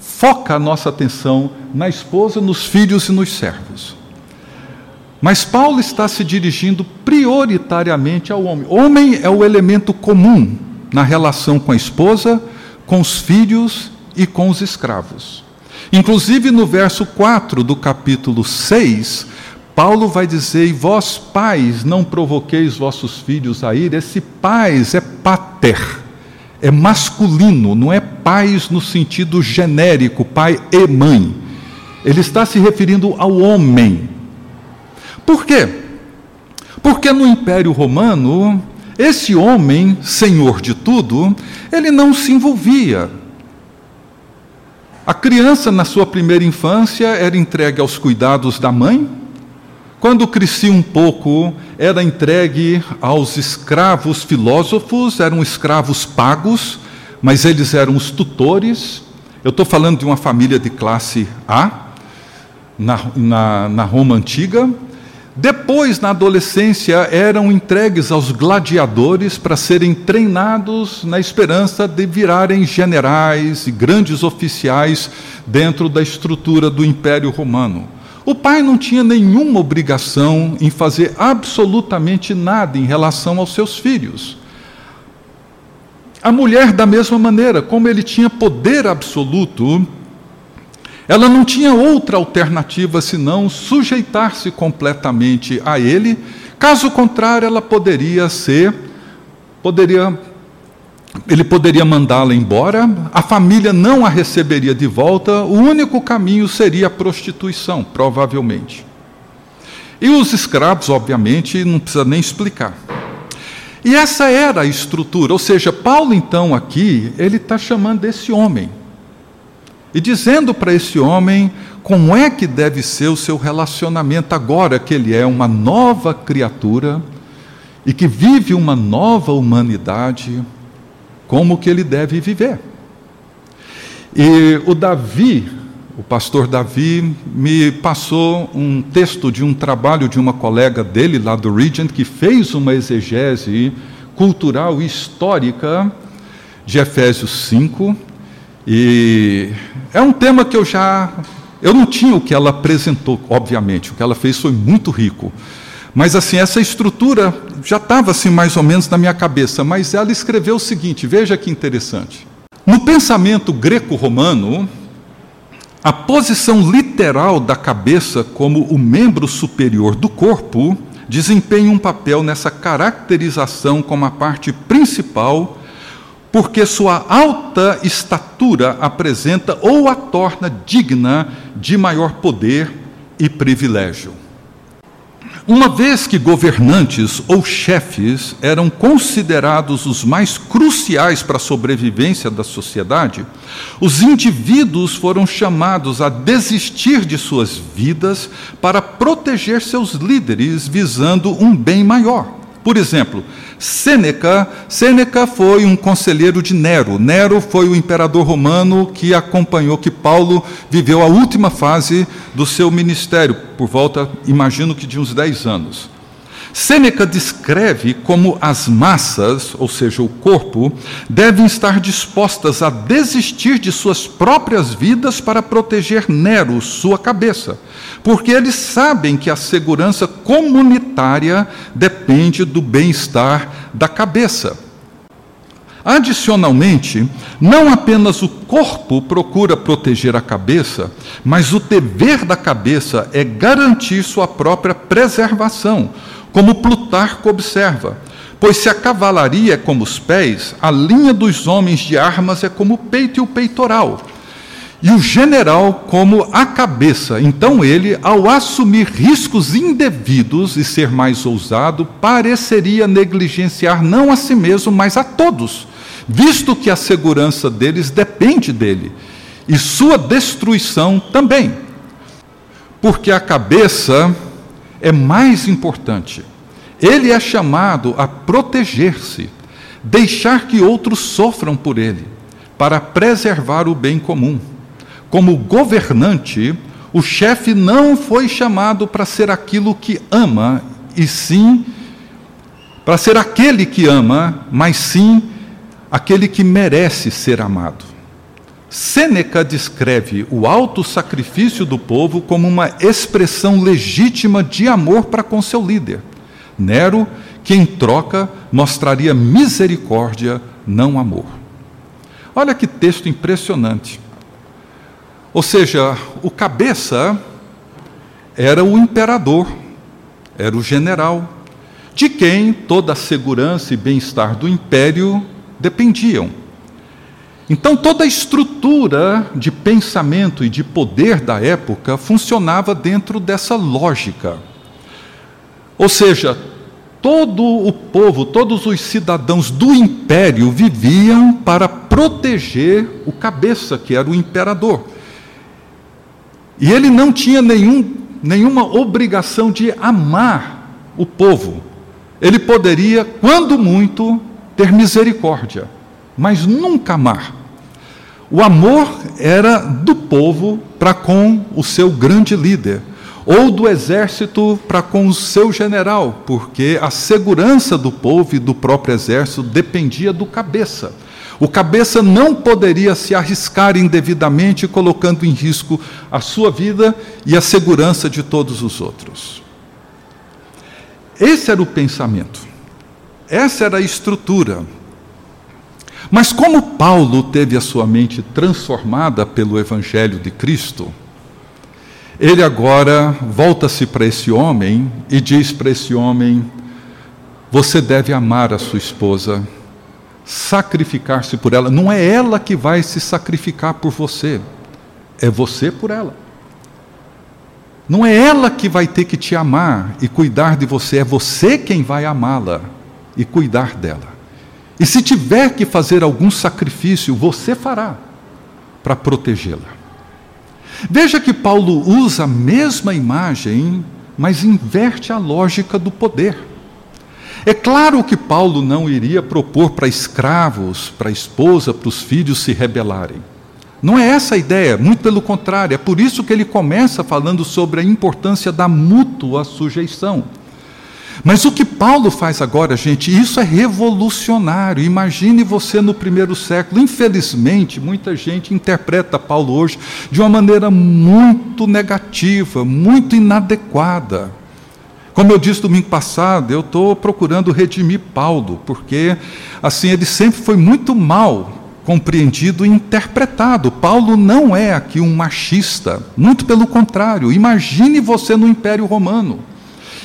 foca a nossa atenção na esposa, nos filhos e nos servos. Mas Paulo está se dirigindo prioritariamente ao homem. Homem é o elemento comum na relação com a esposa, com os filhos e com os escravos. Inclusive no verso 4 do capítulo 6, Paulo vai dizer: E vós, pais, não provoqueis vossos filhos a ir. Esse pais é pater, é masculino, não é pais no sentido genérico, pai e mãe. Ele está se referindo ao homem. Por quê? Porque no Império Romano, esse homem, senhor de tudo, ele não se envolvia. A criança, na sua primeira infância, era entregue aos cuidados da mãe. Quando crescia um pouco, era entregue aos escravos filósofos, eram escravos pagos, mas eles eram os tutores. Eu estou falando de uma família de classe A, na, na, na Roma antiga, depois, na adolescência, eram entregues aos gladiadores para serem treinados na esperança de virarem generais e grandes oficiais dentro da estrutura do Império Romano. O pai não tinha nenhuma obrigação em fazer absolutamente nada em relação aos seus filhos. A mulher, da mesma maneira, como ele tinha poder absoluto, ela não tinha outra alternativa senão sujeitar-se completamente a ele, caso contrário, ela poderia ser, poderia, ele poderia mandá-la embora, a família não a receberia de volta, o único caminho seria a prostituição, provavelmente. E os escravos, obviamente, não precisa nem explicar. E essa era a estrutura, ou seja, Paulo, então, aqui, ele está chamando esse homem e dizendo para esse homem como é que deve ser o seu relacionamento agora que ele é uma nova criatura e que vive uma nova humanidade, como que ele deve viver. E o Davi, o pastor Davi, me passou um texto de um trabalho de uma colega dele lá do Regent, que fez uma exegese cultural e histórica de Efésios 5, e é um tema que eu já. Eu não tinha o que ela apresentou, obviamente, o que ela fez foi muito rico. Mas assim, essa estrutura já estava assim mais ou menos na minha cabeça, mas ela escreveu o seguinte, veja que interessante. No pensamento greco-romano, a posição literal da cabeça como o membro superior do corpo desempenha um papel nessa caracterização como a parte principal porque sua alta estatura apresenta ou a torna digna de maior poder e privilégio. Uma vez que governantes ou chefes eram considerados os mais cruciais para a sobrevivência da sociedade, os indivíduos foram chamados a desistir de suas vidas para proteger seus líderes, visando um bem maior. Por exemplo, Sêneca, Sêneca foi um conselheiro de Nero. Nero foi o imperador romano que acompanhou que Paulo viveu a última fase do seu ministério, por volta, imagino que de uns 10 anos. Sêneca descreve como as massas, ou seja, o corpo, devem estar dispostas a desistir de suas próprias vidas para proteger Nero, sua cabeça, porque eles sabem que a segurança comunitária depende do bem-estar da cabeça. Adicionalmente, não apenas o corpo procura proteger a cabeça, mas o dever da cabeça é garantir sua própria preservação, como Plutarco observa. Pois se a cavalaria é como os pés, a linha dos homens de armas é como o peito e o peitoral, e o general como a cabeça. Então ele, ao assumir riscos indevidos e ser mais ousado, pareceria negligenciar não a si mesmo, mas a todos, visto que a segurança deles depende dele, e sua destruição também. Porque a cabeça é mais importante. Ele é chamado a proteger-se, deixar que outros sofram por ele, para preservar o bem comum. Como governante, o chefe não foi chamado para ser aquilo que ama, e sim para ser aquele que ama, mas sim aquele que merece ser amado. Sêneca descreve o alto sacrifício do povo como uma expressão legítima de amor para com seu líder. Nero, que em troca mostraria misericórdia, não amor. Olha que texto impressionante. Ou seja, o cabeça era o imperador, era o general, de quem toda a segurança e bem-estar do império dependiam. Então, toda a estrutura de pensamento e de poder da época funcionava dentro dessa lógica. Ou seja, todo o povo, todos os cidadãos do império viviam para proteger o cabeça, que era o imperador. E ele não tinha nenhum, nenhuma obrigação de amar o povo. Ele poderia, quando muito, ter misericórdia, mas nunca amar. O amor era do povo para com o seu grande líder, ou do exército para com o seu general, porque a segurança do povo e do próprio exército dependia do cabeça. O cabeça não poderia se arriscar indevidamente, colocando em risco a sua vida e a segurança de todos os outros. Esse era o pensamento, essa era a estrutura mas como Paulo teve a sua mente transformada pelo Evangelho de Cristo, ele agora volta-se para esse homem e diz para esse homem: Você deve amar a sua esposa, sacrificar-se por ela. Não é ela que vai se sacrificar por você, é você por ela. Não é ela que vai ter que te amar e cuidar de você, é você quem vai amá-la e cuidar dela. E se tiver que fazer algum sacrifício, você fará para protegê-la. Veja que Paulo usa a mesma imagem, mas inverte a lógica do poder. É claro que Paulo não iria propor para escravos, para a esposa, para os filhos se rebelarem. Não é essa a ideia, muito pelo contrário, é por isso que ele começa falando sobre a importância da mútua sujeição. Mas o que Paulo faz agora, gente, isso é revolucionário. Imagine você no primeiro século. Infelizmente, muita gente interpreta Paulo hoje de uma maneira muito negativa, muito inadequada. Como eu disse domingo passado, eu estou procurando redimir Paulo, porque assim ele sempre foi muito mal compreendido e interpretado. Paulo não é aqui um machista, muito pelo contrário. Imagine você no Império Romano.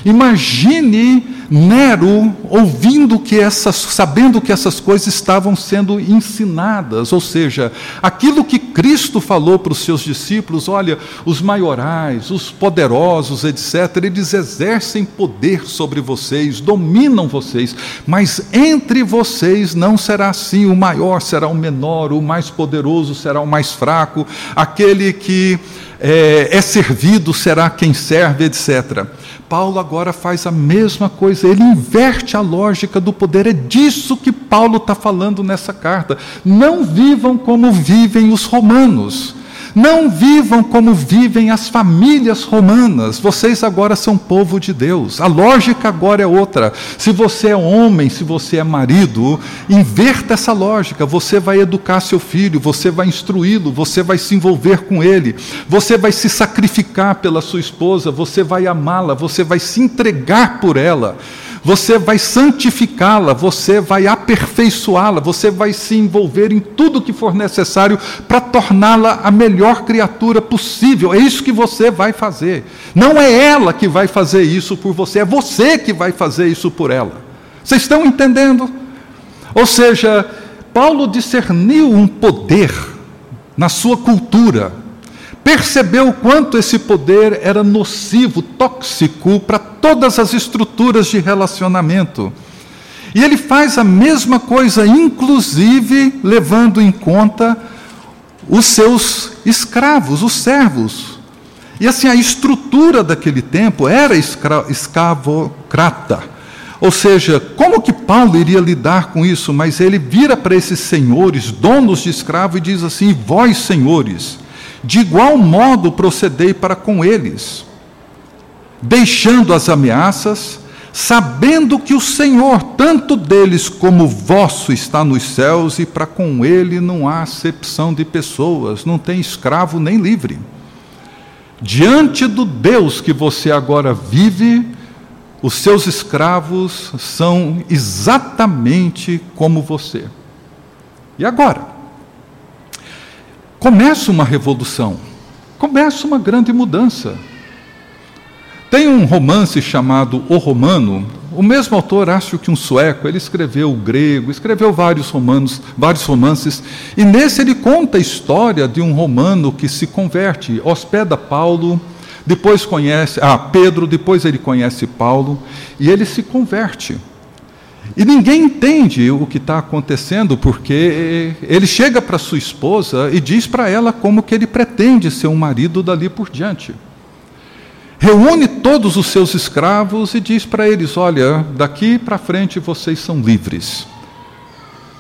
Imagine Nero ouvindo que essas, sabendo que essas coisas estavam sendo ensinadas, ou seja, aquilo que Cristo falou para os seus discípulos, olha, os maiorais, os poderosos, etc., eles exercem poder sobre vocês, dominam vocês, mas entre vocês não será assim, o maior será o menor, o mais poderoso será o mais fraco, aquele que é, é servido será quem serve, etc. Paulo agora faz a mesma coisa, ele inverte a lógica do poder. É disso que Paulo está falando nessa carta. Não vivam como vivem os romanos. Não vivam como vivem as famílias romanas. Vocês agora são povo de Deus. A lógica agora é outra. Se você é homem, se você é marido, inverta essa lógica. Você vai educar seu filho, você vai instruí-lo, você vai se envolver com ele, você vai se sacrificar pela sua esposa, você vai amá-la, você vai se entregar por ela você vai santificá-la, você vai aperfeiçoá-la, você vai se envolver em tudo que for necessário para torná-la a melhor criatura possível. É isso que você vai fazer. Não é ela que vai fazer isso por você, é você que vai fazer isso por ela. Vocês estão entendendo? Ou seja, Paulo discerniu um poder na sua cultura percebeu quanto esse poder era nocivo, tóxico para todas as estruturas de relacionamento. E ele faz a mesma coisa, inclusive levando em conta os seus escravos, os servos. E assim, a estrutura daquele tempo era escravocrata. Ou seja, como que Paulo iria lidar com isso? Mas ele vira para esses senhores, donos de escravo, e diz assim: Vós, senhores, de igual modo procedei para com eles, deixando as ameaças, sabendo que o Senhor, tanto deles como vosso, está nos céus e para com ele não há acepção de pessoas, não tem escravo nem livre. Diante do Deus que você agora vive, os seus escravos são exatamente como você. E agora? Começa uma revolução, começa uma grande mudança. Tem um romance chamado O Romano, o mesmo autor, acho que um sueco, ele escreveu o grego, escreveu vários romanos, vários romances, e nesse ele conta a história de um romano que se converte, hospeda Paulo, depois conhece, ah, Pedro, depois ele conhece Paulo, e ele se converte. E ninguém entende o que está acontecendo, porque ele chega para sua esposa e diz para ela como que ele pretende ser um marido dali por diante. Reúne todos os seus escravos e diz para eles: Olha, daqui para frente vocês são livres.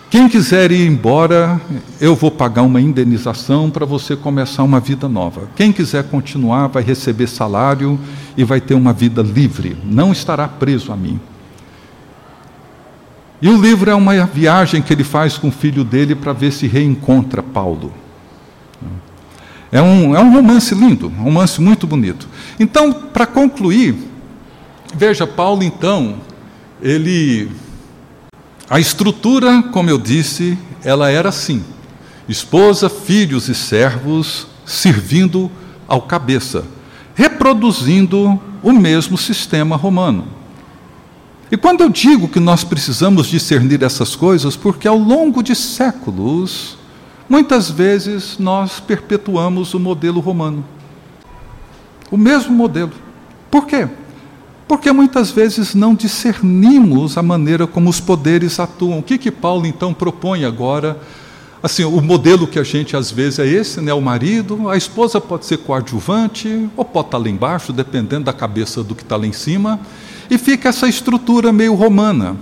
Quem quiser ir embora, eu vou pagar uma indenização para você começar uma vida nova. Quem quiser continuar, vai receber salário e vai ter uma vida livre, não estará preso a mim. E o livro é uma viagem que ele faz com o filho dele para ver se reencontra Paulo. É um, é um romance lindo, um romance muito bonito. Então, para concluir, veja, Paulo, então, ele. A estrutura, como eu disse, ela era assim: esposa, filhos e servos servindo ao cabeça, reproduzindo o mesmo sistema romano. E quando eu digo que nós precisamos discernir essas coisas, porque ao longo de séculos, muitas vezes nós perpetuamos o modelo romano. O mesmo modelo. Por quê? Porque muitas vezes não discernimos a maneira como os poderes atuam. O que que Paulo então propõe agora? Assim, o modelo que a gente às vezes é esse, né? O marido, a esposa pode ser coadjuvante ou pode estar lá embaixo, dependendo da cabeça do que está lá em cima. E fica essa estrutura meio romana.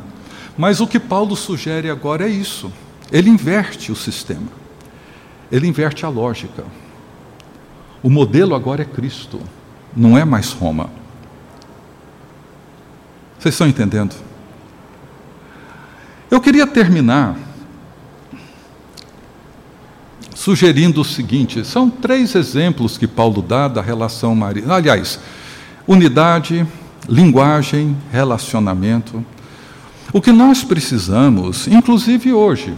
Mas o que Paulo sugere agora é isso. Ele inverte o sistema. Ele inverte a lógica. O modelo agora é Cristo, não é mais Roma. Vocês estão entendendo? Eu queria terminar sugerindo o seguinte: são três exemplos que Paulo dá da relação marido. Aliás, unidade, linguagem, relacionamento. O que nós precisamos, inclusive hoje,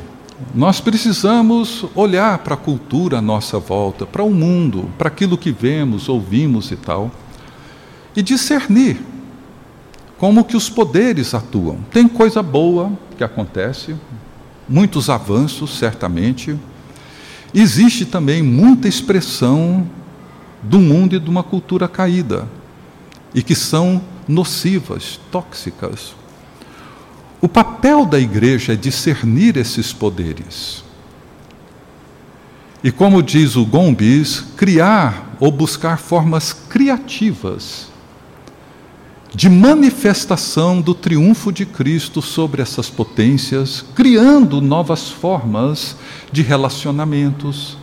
nós precisamos olhar para a cultura à nossa volta, para o mundo, para aquilo que vemos, ouvimos e tal, e discernir como que os poderes atuam. Tem coisa boa que acontece, muitos avanços, certamente. Existe também muita expressão do mundo e de uma cultura caída, e que são nocivas, tóxicas. O papel da igreja é discernir esses poderes. E como diz o Gombis, criar ou buscar formas criativas de manifestação do triunfo de Cristo sobre essas potências, criando novas formas de relacionamentos,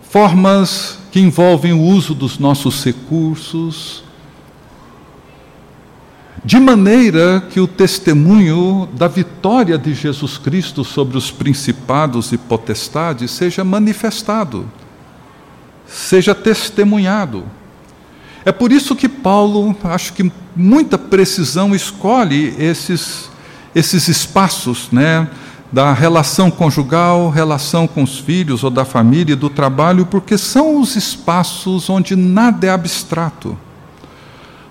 formas que envolvem o uso dos nossos recursos, de maneira que o testemunho da vitória de Jesus Cristo sobre os principados e potestades seja manifestado, seja testemunhado. É por isso que Paulo, acho que muita precisão, escolhe esses, esses espaços, né? da relação conjugal, relação com os filhos ou da família e do trabalho, porque são os espaços onde nada é abstrato.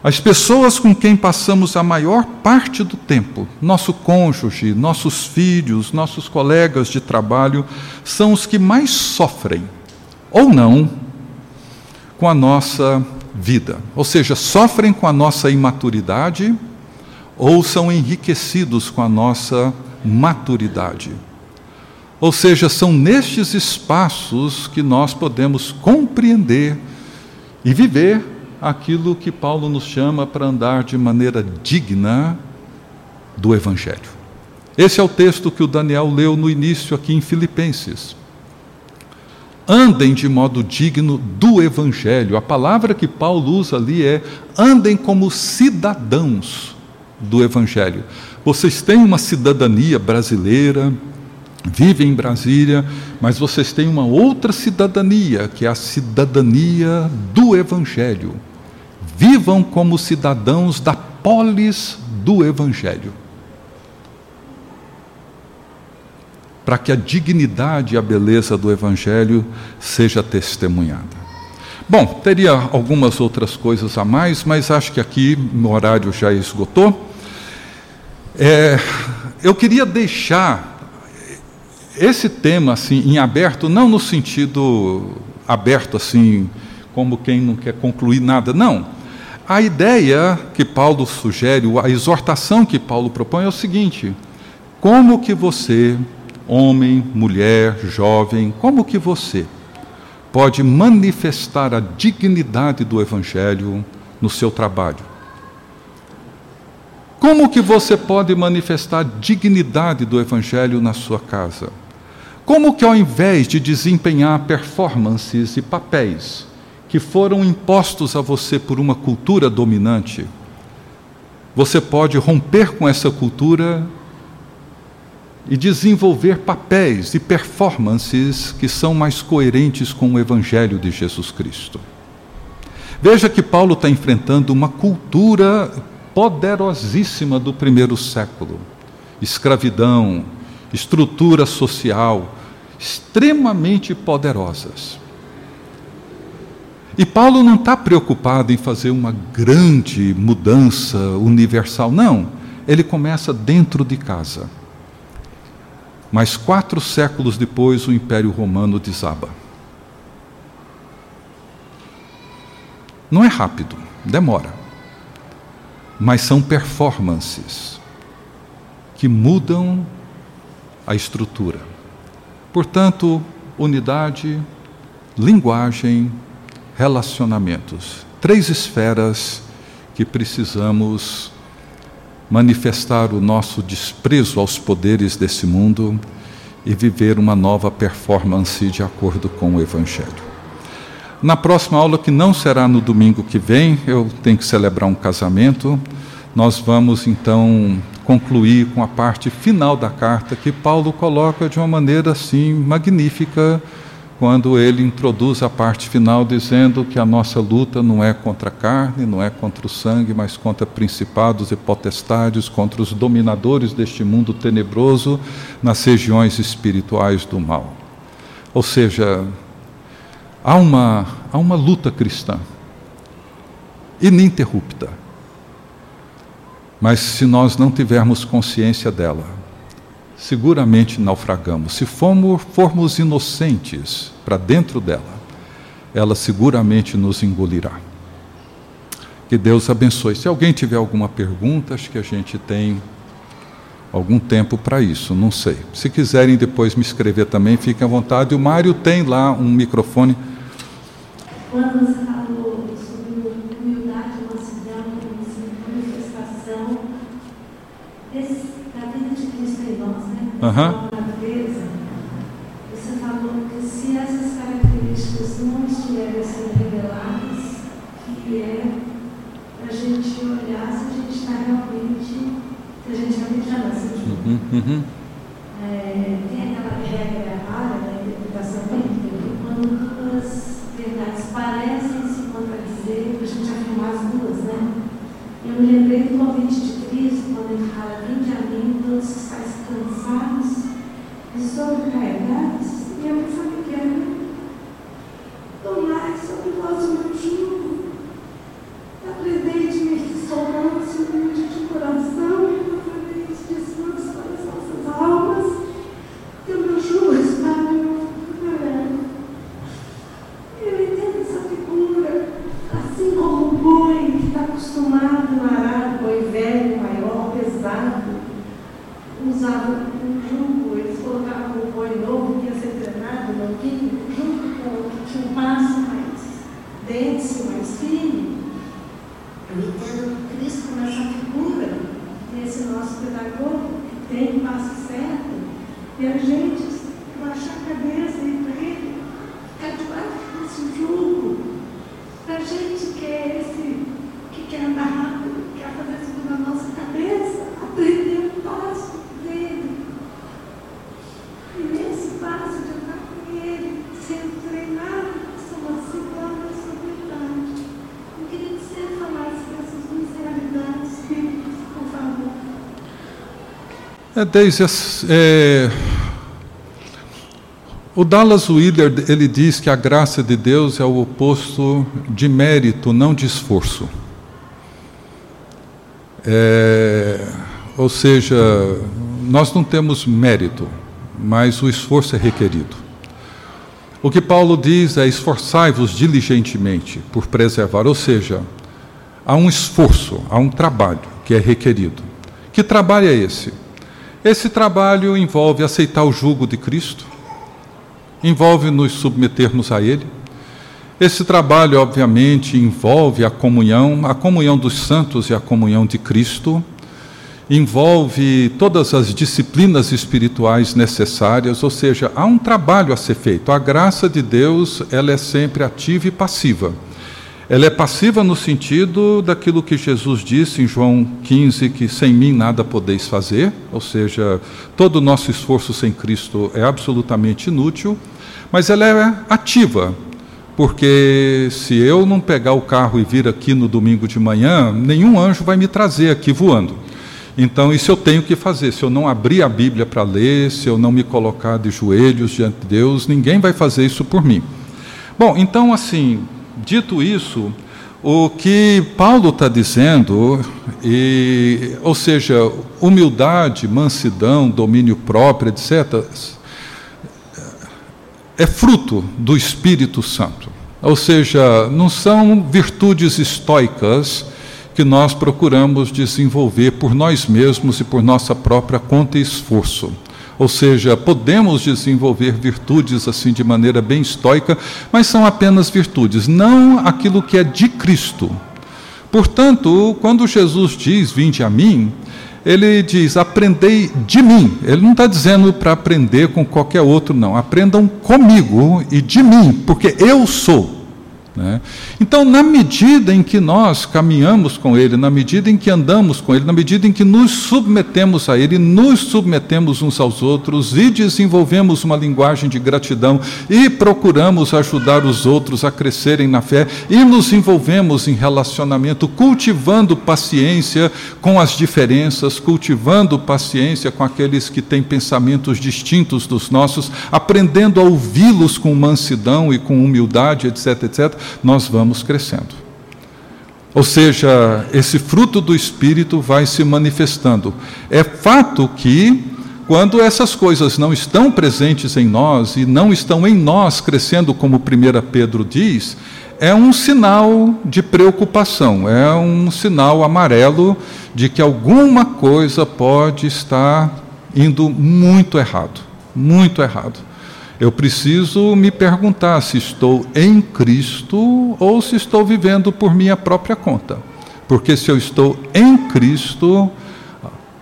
As pessoas com quem passamos a maior parte do tempo, nosso cônjuge, nossos filhos, nossos colegas de trabalho, são os que mais sofrem, ou não, com a nossa vida. Ou seja, sofrem com a nossa imaturidade ou são enriquecidos com a nossa maturidade. Ou seja, são nestes espaços que nós podemos compreender e viver aquilo que Paulo nos chama para andar de maneira digna do Evangelho. Esse é o texto que o Daniel leu no início aqui em Filipenses. Andem de modo digno do Evangelho. A palavra que Paulo usa ali é andem como cidadãos do Evangelho. Vocês têm uma cidadania brasileira, vivem em Brasília, mas vocês têm uma outra cidadania, que é a cidadania do Evangelho. Vivam como cidadãos da polis do Evangelho. Para que a dignidade e a beleza do Evangelho seja testemunhada. Bom, teria algumas outras coisas a mais, mas acho que aqui o horário já esgotou. É, eu queria deixar esse tema assim em aberto, não no sentido aberto assim, como quem não quer concluir nada, não. A ideia que Paulo sugere, a exortação que Paulo propõe é o seguinte: como que você, homem, mulher, jovem, como que você pode manifestar a dignidade do evangelho no seu trabalho? Como que você pode manifestar a dignidade do evangelho na sua casa? Como que ao invés de desempenhar performances e papéis que foram impostos a você por uma cultura dominante, você pode romper com essa cultura e desenvolver papéis e performances que são mais coerentes com o Evangelho de Jesus Cristo. Veja que Paulo está enfrentando uma cultura poderosíssima do primeiro século. Escravidão, estrutura social, extremamente poderosas. E Paulo não está preocupado em fazer uma grande mudança universal, não. Ele começa dentro de casa. Mas quatro séculos depois, o Império Romano desaba. Não é rápido, demora mas são performances que mudam a estrutura. Portanto, unidade, linguagem, relacionamentos. Três esferas que precisamos manifestar o nosso desprezo aos poderes desse mundo e viver uma nova performance de acordo com o Evangelho. Na próxima aula, que não será no domingo que vem, eu tenho que celebrar um casamento. Nós vamos então concluir com a parte final da carta que Paulo coloca de uma maneira assim magnífica, quando ele introduz a parte final dizendo que a nossa luta não é contra a carne, não é contra o sangue, mas contra principados e potestades, contra os dominadores deste mundo tenebroso nas regiões espirituais do mal. Ou seja, Há uma, há uma luta cristã, ininterrupta. Mas se nós não tivermos consciência dela, seguramente naufragamos. Se formos, formos inocentes para dentro dela, ela seguramente nos engolirá. Que Deus abençoe. Se alguém tiver alguma pergunta, acho que a gente tem algum tempo para isso, não sei. Se quiserem depois me escrever também, fiquem à vontade. O Mário tem lá um microfone. Quando você falou Uhum. Na natureza, você falou que se essas características não estiverem sendo reveladas, que é para a gente olhar se a gente está realmente, se a gente realmente já nasceu de cansados e sobrecarregados, e eu pensava que era tomai sobre vós o meu jugo. Aprendei de mim que sou manso e humilde de coração, e provavelmente descanso para as vossas almas, que o meu jugo está no meu leve. Eu entendo essa figura, assim como o boi que está acostumado a arar, boi velho, maior, pesado, usava um jugo, eles colocavam o boi novo que ia ser treinado, novinho, junto com o que tinha um passo mais denso, mais firme. Eu entendo Cristo como essa figura, esse nosso pedagogo, que tem o passo certo, e a gente baixar a cabeça e ir para ele, ficar debaixo desse jugo. A gente que é esse que quer andar rápido, quer fazer segundo a nossa cabeça, aprender o passo dele. E nesse passo de andar com ele, sendo treinado, somos segurando essa verdade. Eu queria que você falasse dessas duas realidades bíblicas, por favor. É, Deise, é, o Dallas Willard ele diz que a graça de Deus é o oposto de mérito, não de esforço. É, ou seja, nós não temos mérito, mas o esforço é requerido. O que Paulo diz é: esforçai-vos diligentemente por preservar, ou seja, há um esforço, há um trabalho que é requerido. Que trabalho é esse? Esse trabalho envolve aceitar o jugo de Cristo, envolve nos submetermos a Ele. Esse trabalho, obviamente, envolve a comunhão, a comunhão dos santos e a comunhão de Cristo, envolve todas as disciplinas espirituais necessárias, ou seja, há um trabalho a ser feito. A graça de Deus, ela é sempre ativa e passiva. Ela é passiva no sentido daquilo que Jesus disse em João 15, que sem mim nada podeis fazer, ou seja, todo o nosso esforço sem Cristo é absolutamente inútil, mas ela é ativa, porque se eu não pegar o carro e vir aqui no domingo de manhã, nenhum anjo vai me trazer aqui voando. Então, isso eu tenho que fazer. Se eu não abrir a Bíblia para ler, se eu não me colocar de joelhos diante de Deus, ninguém vai fazer isso por mim. Bom, então, assim, dito isso, o que Paulo está dizendo, e, ou seja, humildade, mansidão, domínio próprio, etc., é fruto do Espírito Santo. Ou seja, não são virtudes estoicas que nós procuramos desenvolver por nós mesmos e por nossa própria conta e esforço. Ou seja, podemos desenvolver virtudes assim de maneira bem estoica, mas são apenas virtudes, não aquilo que é de Cristo. Portanto, quando Jesus diz: Vinde a mim, ele diz: aprendei de mim. Ele não está dizendo para aprender com qualquer outro, não. Aprendam comigo e de mim, porque eu sou. Né? Então, na medida em que nós caminhamos com Ele, na medida em que andamos com Ele, na medida em que nos submetemos a Ele, nos submetemos uns aos outros e desenvolvemos uma linguagem de gratidão e procuramos ajudar os outros a crescerem na fé e nos envolvemos em relacionamento, cultivando paciência com as diferenças, cultivando paciência com aqueles que têm pensamentos distintos dos nossos, aprendendo a ouvi-los com mansidão e com humildade, etc, etc nós vamos crescendo. Ou seja, esse fruto do Espírito vai se manifestando. É fato que, quando essas coisas não estão presentes em nós e não estão em nós crescendo, como 1 Pedro diz, é um sinal de preocupação, é um sinal amarelo de que alguma coisa pode estar indo muito errado muito errado. Eu preciso me perguntar se estou em Cristo ou se estou vivendo por minha própria conta. Porque se eu estou em Cristo,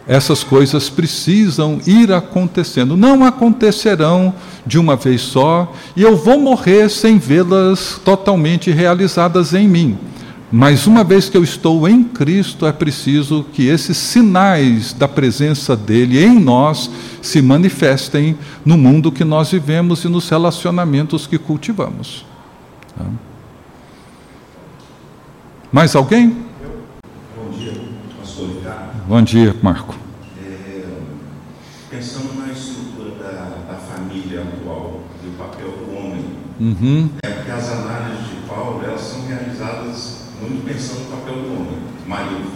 essas coisas precisam ir acontecendo. Não acontecerão de uma vez só e eu vou morrer sem vê-las totalmente realizadas em mim. Mas uma vez que eu estou em Cristo, é preciso que esses sinais da presença dele em nós se manifestem no mundo que nós vivemos e nos relacionamentos que cultivamos. Tá? Mais alguém? Bom dia, pastor Ricardo. Bom dia, Marco. É, pensando na estrutura da, da família atual e o papel do homem, Uhum. é porque as análises de Paulo elas são realizadas muito pensando no papel do homem, marido.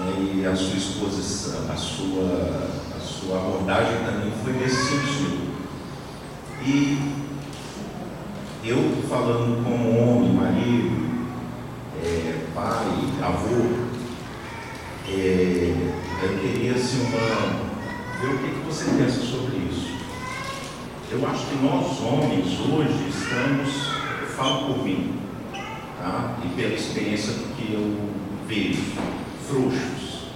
É, e a sua esposa, a sua, a sua abordagem também foi nesse sentido. E eu falando como homem, marido, é, pai, avô, é, eu queria assim, uma, ver o que, que você pensa sobre isso. Eu acho que nós homens hoje estamos, eu falo por mim, tá? e pela experiência que eu vejo, frouxos.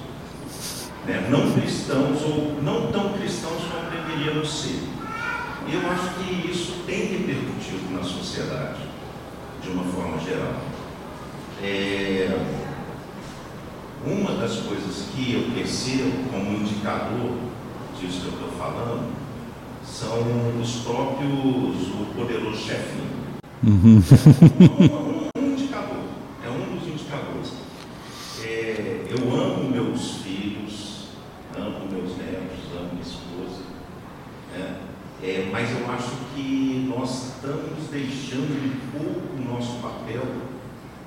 Né? Não cristãos ou não tão cristãos como deveríamos ser. E eu acho que isso tem repercutido na sociedade, de uma forma geral. É, uma das coisas que eu percebo como indicador disso que eu estou falando são os próprios, o poderoso chefinho. Uhum. Um, um indicador, é um dos indicadores. É, eu amo meus filhos, amo meus netos, amo minha esposa, né? É, mas eu acho que nós estamos deixando um pouco o nosso papel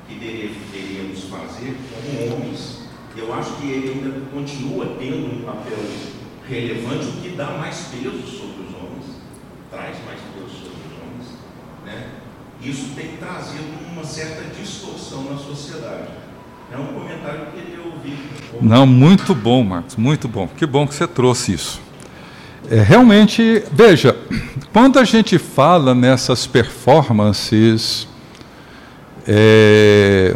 que deveríamos fazer como homens. Eu acho que ele ainda continua tendo um papel relevante, o que dá mais peso sobre os homens, traz mais peso sobre os homens. Né? Isso tem trazido uma certa distorção na sociedade. É um comentário que eu ouvir. Não, muito bom, Marcos, muito bom. Que bom que você trouxe isso. É, realmente, veja, quando a gente fala nessas performances é,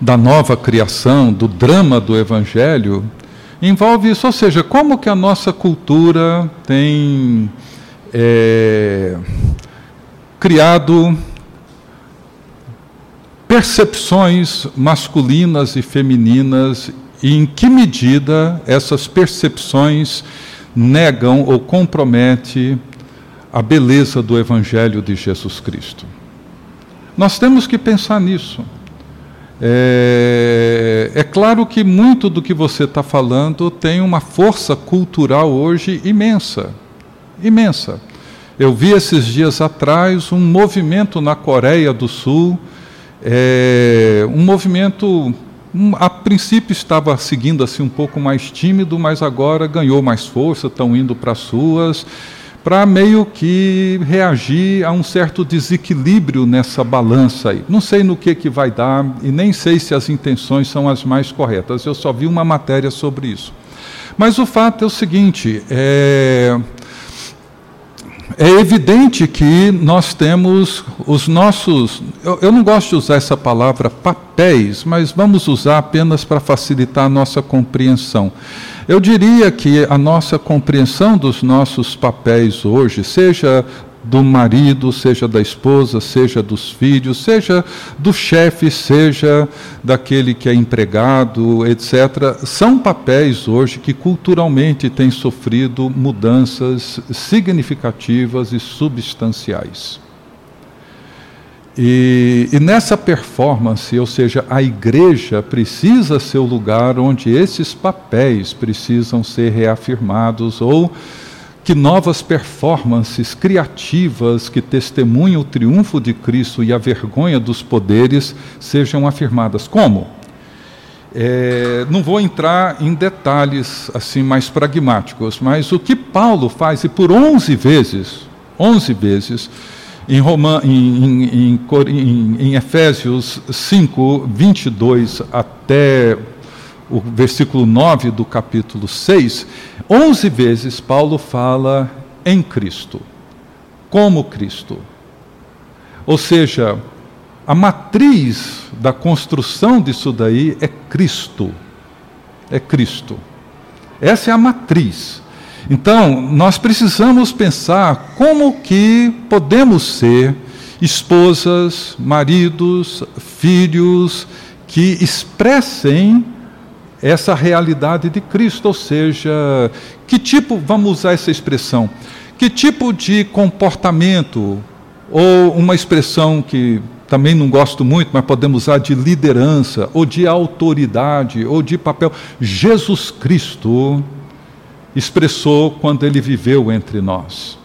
da nova criação, do drama do Evangelho, envolve isso, ou seja, como que a nossa cultura tem é, criado percepções masculinas e femininas e em que medida essas percepções negam ou comprometem a beleza do Evangelho de Jesus Cristo. Nós temos que pensar nisso. É, é claro que muito do que você está falando tem uma força cultural hoje imensa, imensa. Eu vi esses dias atrás um movimento na Coreia do Sul, é, um movimento a princípio estava seguindo assim um pouco mais tímido, mas agora ganhou mais força, estão indo para as ruas para meio que reagir a um certo desequilíbrio nessa balança aí. Não sei no que, que vai dar e nem sei se as intenções são as mais corretas. Eu só vi uma matéria sobre isso. Mas o fato é o seguinte: é, é evidente que nós temos os nossos. Eu, eu, não gosto de usar essa palavra papéis, mas vamos usar apenas para facilitar a nossa compreensão. Eu diria que a nossa compreensão dos nossos papéis hoje, seja do marido, seja da esposa, seja dos filhos, seja do chefe, seja daquele que é empregado, etc., são papéis hoje que culturalmente têm sofrido mudanças significativas e substanciais. E, e, nessa performance, ou seja, a igreja precisa ser o lugar onde esses papéis precisam ser reafirmados ou que novas performances criativas que testemunham o triunfo de Cristo e a vergonha dos poderes sejam afirmadas. Como? É, não vou entrar em detalhes assim mais pragmáticos, mas o que Paulo faz, e por 11 vezes, 11 vezes, em, em, em, em, Efésios 5, 22 até o versículo 9 do capítulo 6, 11 vezes Paulo fala em Cristo, como Cristo. Ou seja, a matriz da construção disso daí é Cristo. É Cristo. Essa é a matriz. Então, nós precisamos pensar como que podemos ser esposas, maridos, filhos que expressem essa realidade de Cristo, ou seja, que tipo, vamos usar essa expressão, que tipo de comportamento, ou uma expressão que também não gosto muito, mas podemos usar de liderança, ou de autoridade, ou de papel. Jesus Cristo expressou quando ele viveu entre nós.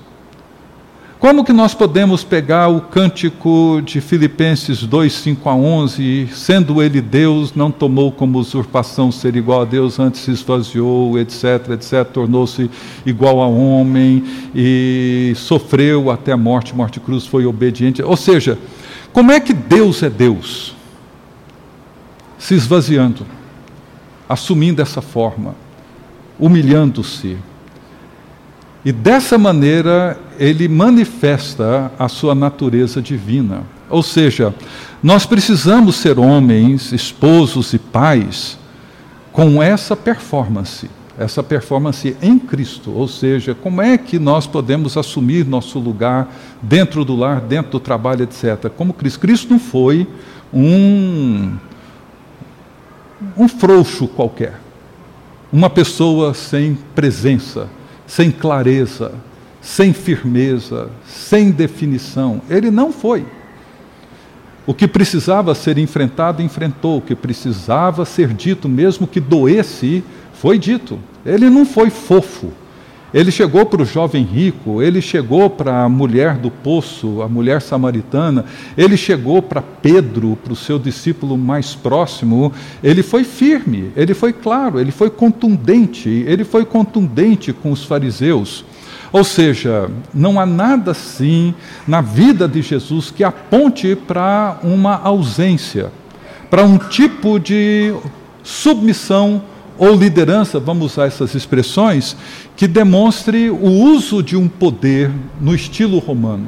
Como que nós podemos pegar o cântico de Filipenses 2, 5 a 11, sendo ele Deus, não tomou como usurpação ser igual a Deus, antes se esvaziou, etc, etc, tornou-se igual a homem e sofreu até a morte, morte cruz, foi obediente. Ou seja, como é que Deus é Deus? Se esvaziando, assumindo essa forma, humilhando-se, e dessa maneira ele manifesta a sua natureza divina. Ou seja, nós precisamos ser homens, esposos e pais com essa performance, essa performance em Cristo. Ou seja, como é que nós podemos assumir nosso lugar dentro do lar, dentro do trabalho, etc. Como Cristo. Cristo não foi um, um frouxo qualquer, uma pessoa sem presença sem clareza, sem firmeza, sem definição. Ele não foi. O que precisava ser enfrentado, enfrentou. O que precisava ser dito, mesmo que doesse, foi dito. Ele não foi fofo. Ele chegou para o jovem rico, ele chegou para a mulher do poço, a mulher samaritana, ele chegou para Pedro, para o seu discípulo mais próximo. Ele foi firme, ele foi claro, ele foi contundente, ele foi contundente com os fariseus. Ou seja, não há nada assim na vida de Jesus que aponte para uma ausência, para um tipo de submissão ou liderança, vamos usar essas expressões, que demonstre o uso de um poder no estilo romano.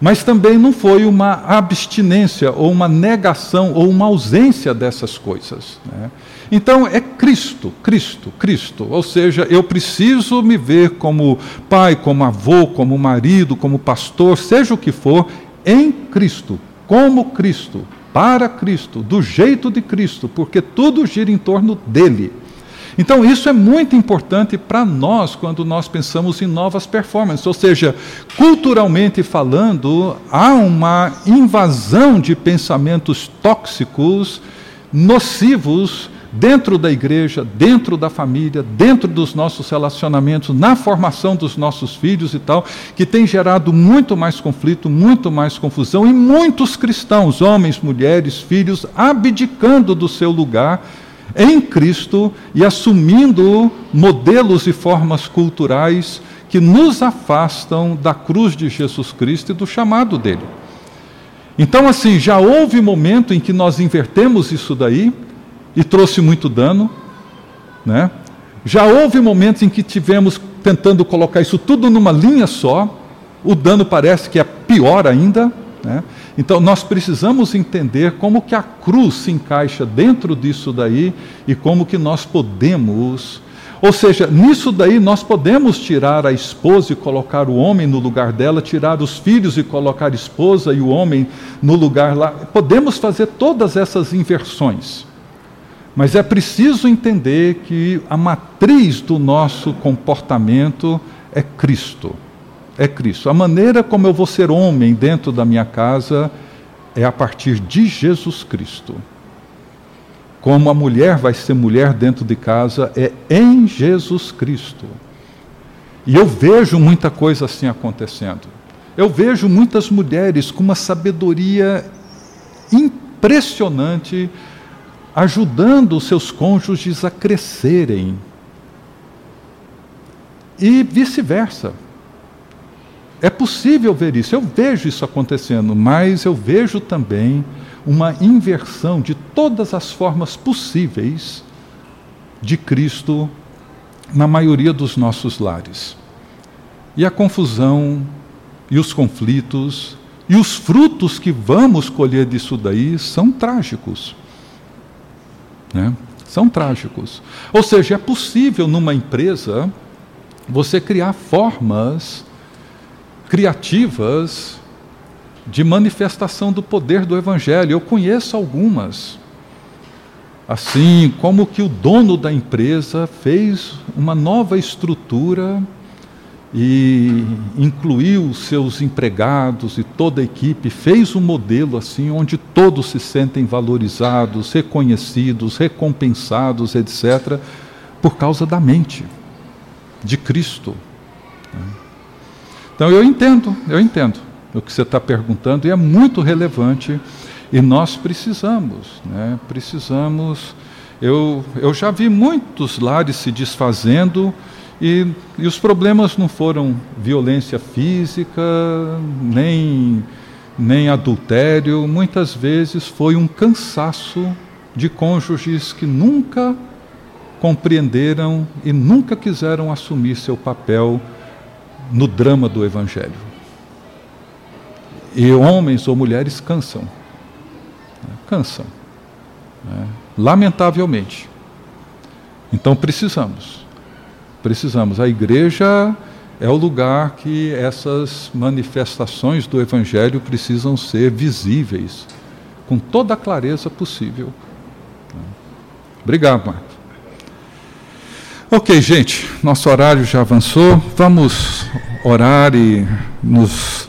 Mas também não foi uma abstinência, ou uma negação, ou uma ausência dessas coisas. Né? Então é Cristo, Cristo, Cristo. Ou seja, eu preciso me ver como pai, como avô, como marido, como pastor, seja o que for, em Cristo, como Cristo, para Cristo, do jeito de Cristo, porque tudo gira em torno dele. Então, isso é muito importante para nós quando nós pensamos em novas performances. Ou seja, culturalmente falando, há uma invasão de pensamentos tóxicos, nocivos, dentro da igreja, dentro da família, dentro dos nossos relacionamentos, na formação dos nossos filhos e tal, que tem gerado muito mais conflito, muito mais confusão e muitos cristãos, homens, mulheres, filhos, abdicando do seu lugar em Cristo e assumindo modelos e formas culturais que nos afastam da cruz de Jesus Cristo e do chamado dele. Então, assim, já houve momento em que nós invertemos isso daí e trouxe muito dano, né? Já houve momentos em que tivemos tentando colocar isso tudo numa linha só, o dano parece que é pior ainda, né? Então nós precisamos entender como que a cruz se encaixa dentro disso daí e como que nós podemos, ou seja, nisso daí nós podemos tirar a esposa e colocar o homem no lugar dela, tirar os filhos e colocar a esposa e o homem no lugar lá. Podemos fazer todas essas inversões. Mas é preciso entender que a matriz do nosso comportamento é Cristo é Cristo. A maneira como eu vou ser homem dentro da minha casa é a partir de Jesus Cristo. Como a mulher vai ser mulher dentro de casa é em Jesus Cristo. E eu vejo muita coisa assim acontecendo. Eu vejo muitas mulheres com uma sabedoria impressionante ajudando os seus cônjuges a crescerem. E vice-versa. É possível ver isso, eu vejo isso acontecendo, mas eu vejo também uma inversão de todas as formas possíveis de Cristo na maioria dos nossos lares. E a confusão, e os conflitos, e os frutos que vamos colher disso daí são trágicos. Né? São trágicos. Ou seja, é possível numa empresa você criar formas criativas de manifestação do poder do Evangelho. Eu conheço algumas. Assim como que o dono da empresa fez uma nova estrutura e incluiu seus empregados e toda a equipe, fez um modelo assim onde todos se sentem valorizados, reconhecidos, recompensados, etc., por causa da mente de Cristo. Então eu entendo, eu entendo o que você está perguntando e é muito relevante e nós precisamos, né? Precisamos. Eu, eu já vi muitos lares se desfazendo e, e os problemas não foram violência física, nem, nem adultério, muitas vezes foi um cansaço de cônjuges que nunca compreenderam e nunca quiseram assumir seu papel no drama do Evangelho. E homens ou mulheres cansam. Né? Cansam. Né? Lamentavelmente. Então precisamos precisamos. A igreja é o lugar que essas manifestações do Evangelho precisam ser visíveis, com toda a clareza possível. Obrigado, Marco. Ok, gente, nosso horário já avançou. Vamos orar e nos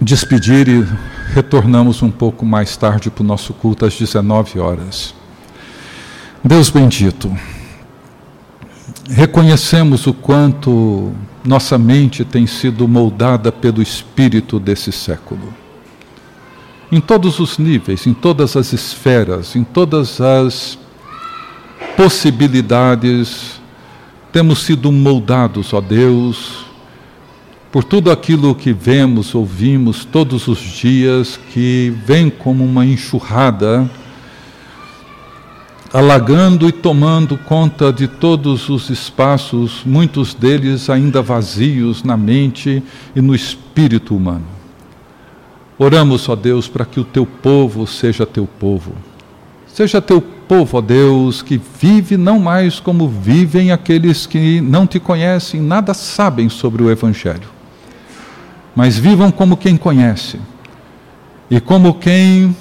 despedir e retornamos um pouco mais tarde para o nosso culto às 19 horas. Deus bendito reconhecemos o quanto nossa mente tem sido moldada pelo espírito desse século. Em todos os níveis, em todas as esferas, em todas as possibilidades, temos sido moldados, ó Deus, por tudo aquilo que vemos, ouvimos todos os dias, que vem como uma enxurrada alagando e tomando conta de todos os espaços, muitos deles ainda vazios na mente e no espírito humano. Oramos, ó Deus, para que o teu povo seja teu povo. Seja teu povo, ó Deus, que vive não mais como vivem aqueles que não te conhecem, nada sabem sobre o Evangelho, mas vivam como quem conhece e como quem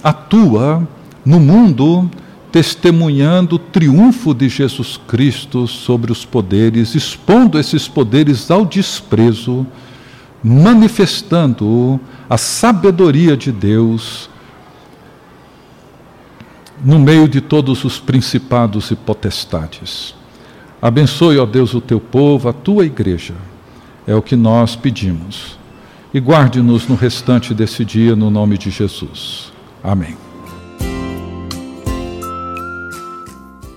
atua no mundo testemunhando o triunfo de Jesus Cristo sobre os poderes, expondo esses poderes ao desprezo, manifestando a sabedoria de Deus no meio de todos os principados e potestades. Abençoe, ó Deus, o teu povo, a tua igreja. É o que nós pedimos. E guarde-nos no restante desse dia, no nome de Jesus. Amém.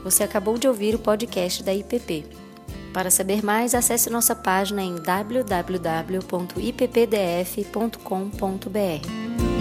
Você acabou de ouvir o podcast da IPP. Para saber mais, acesse nossa página em www.ippdf.com.br.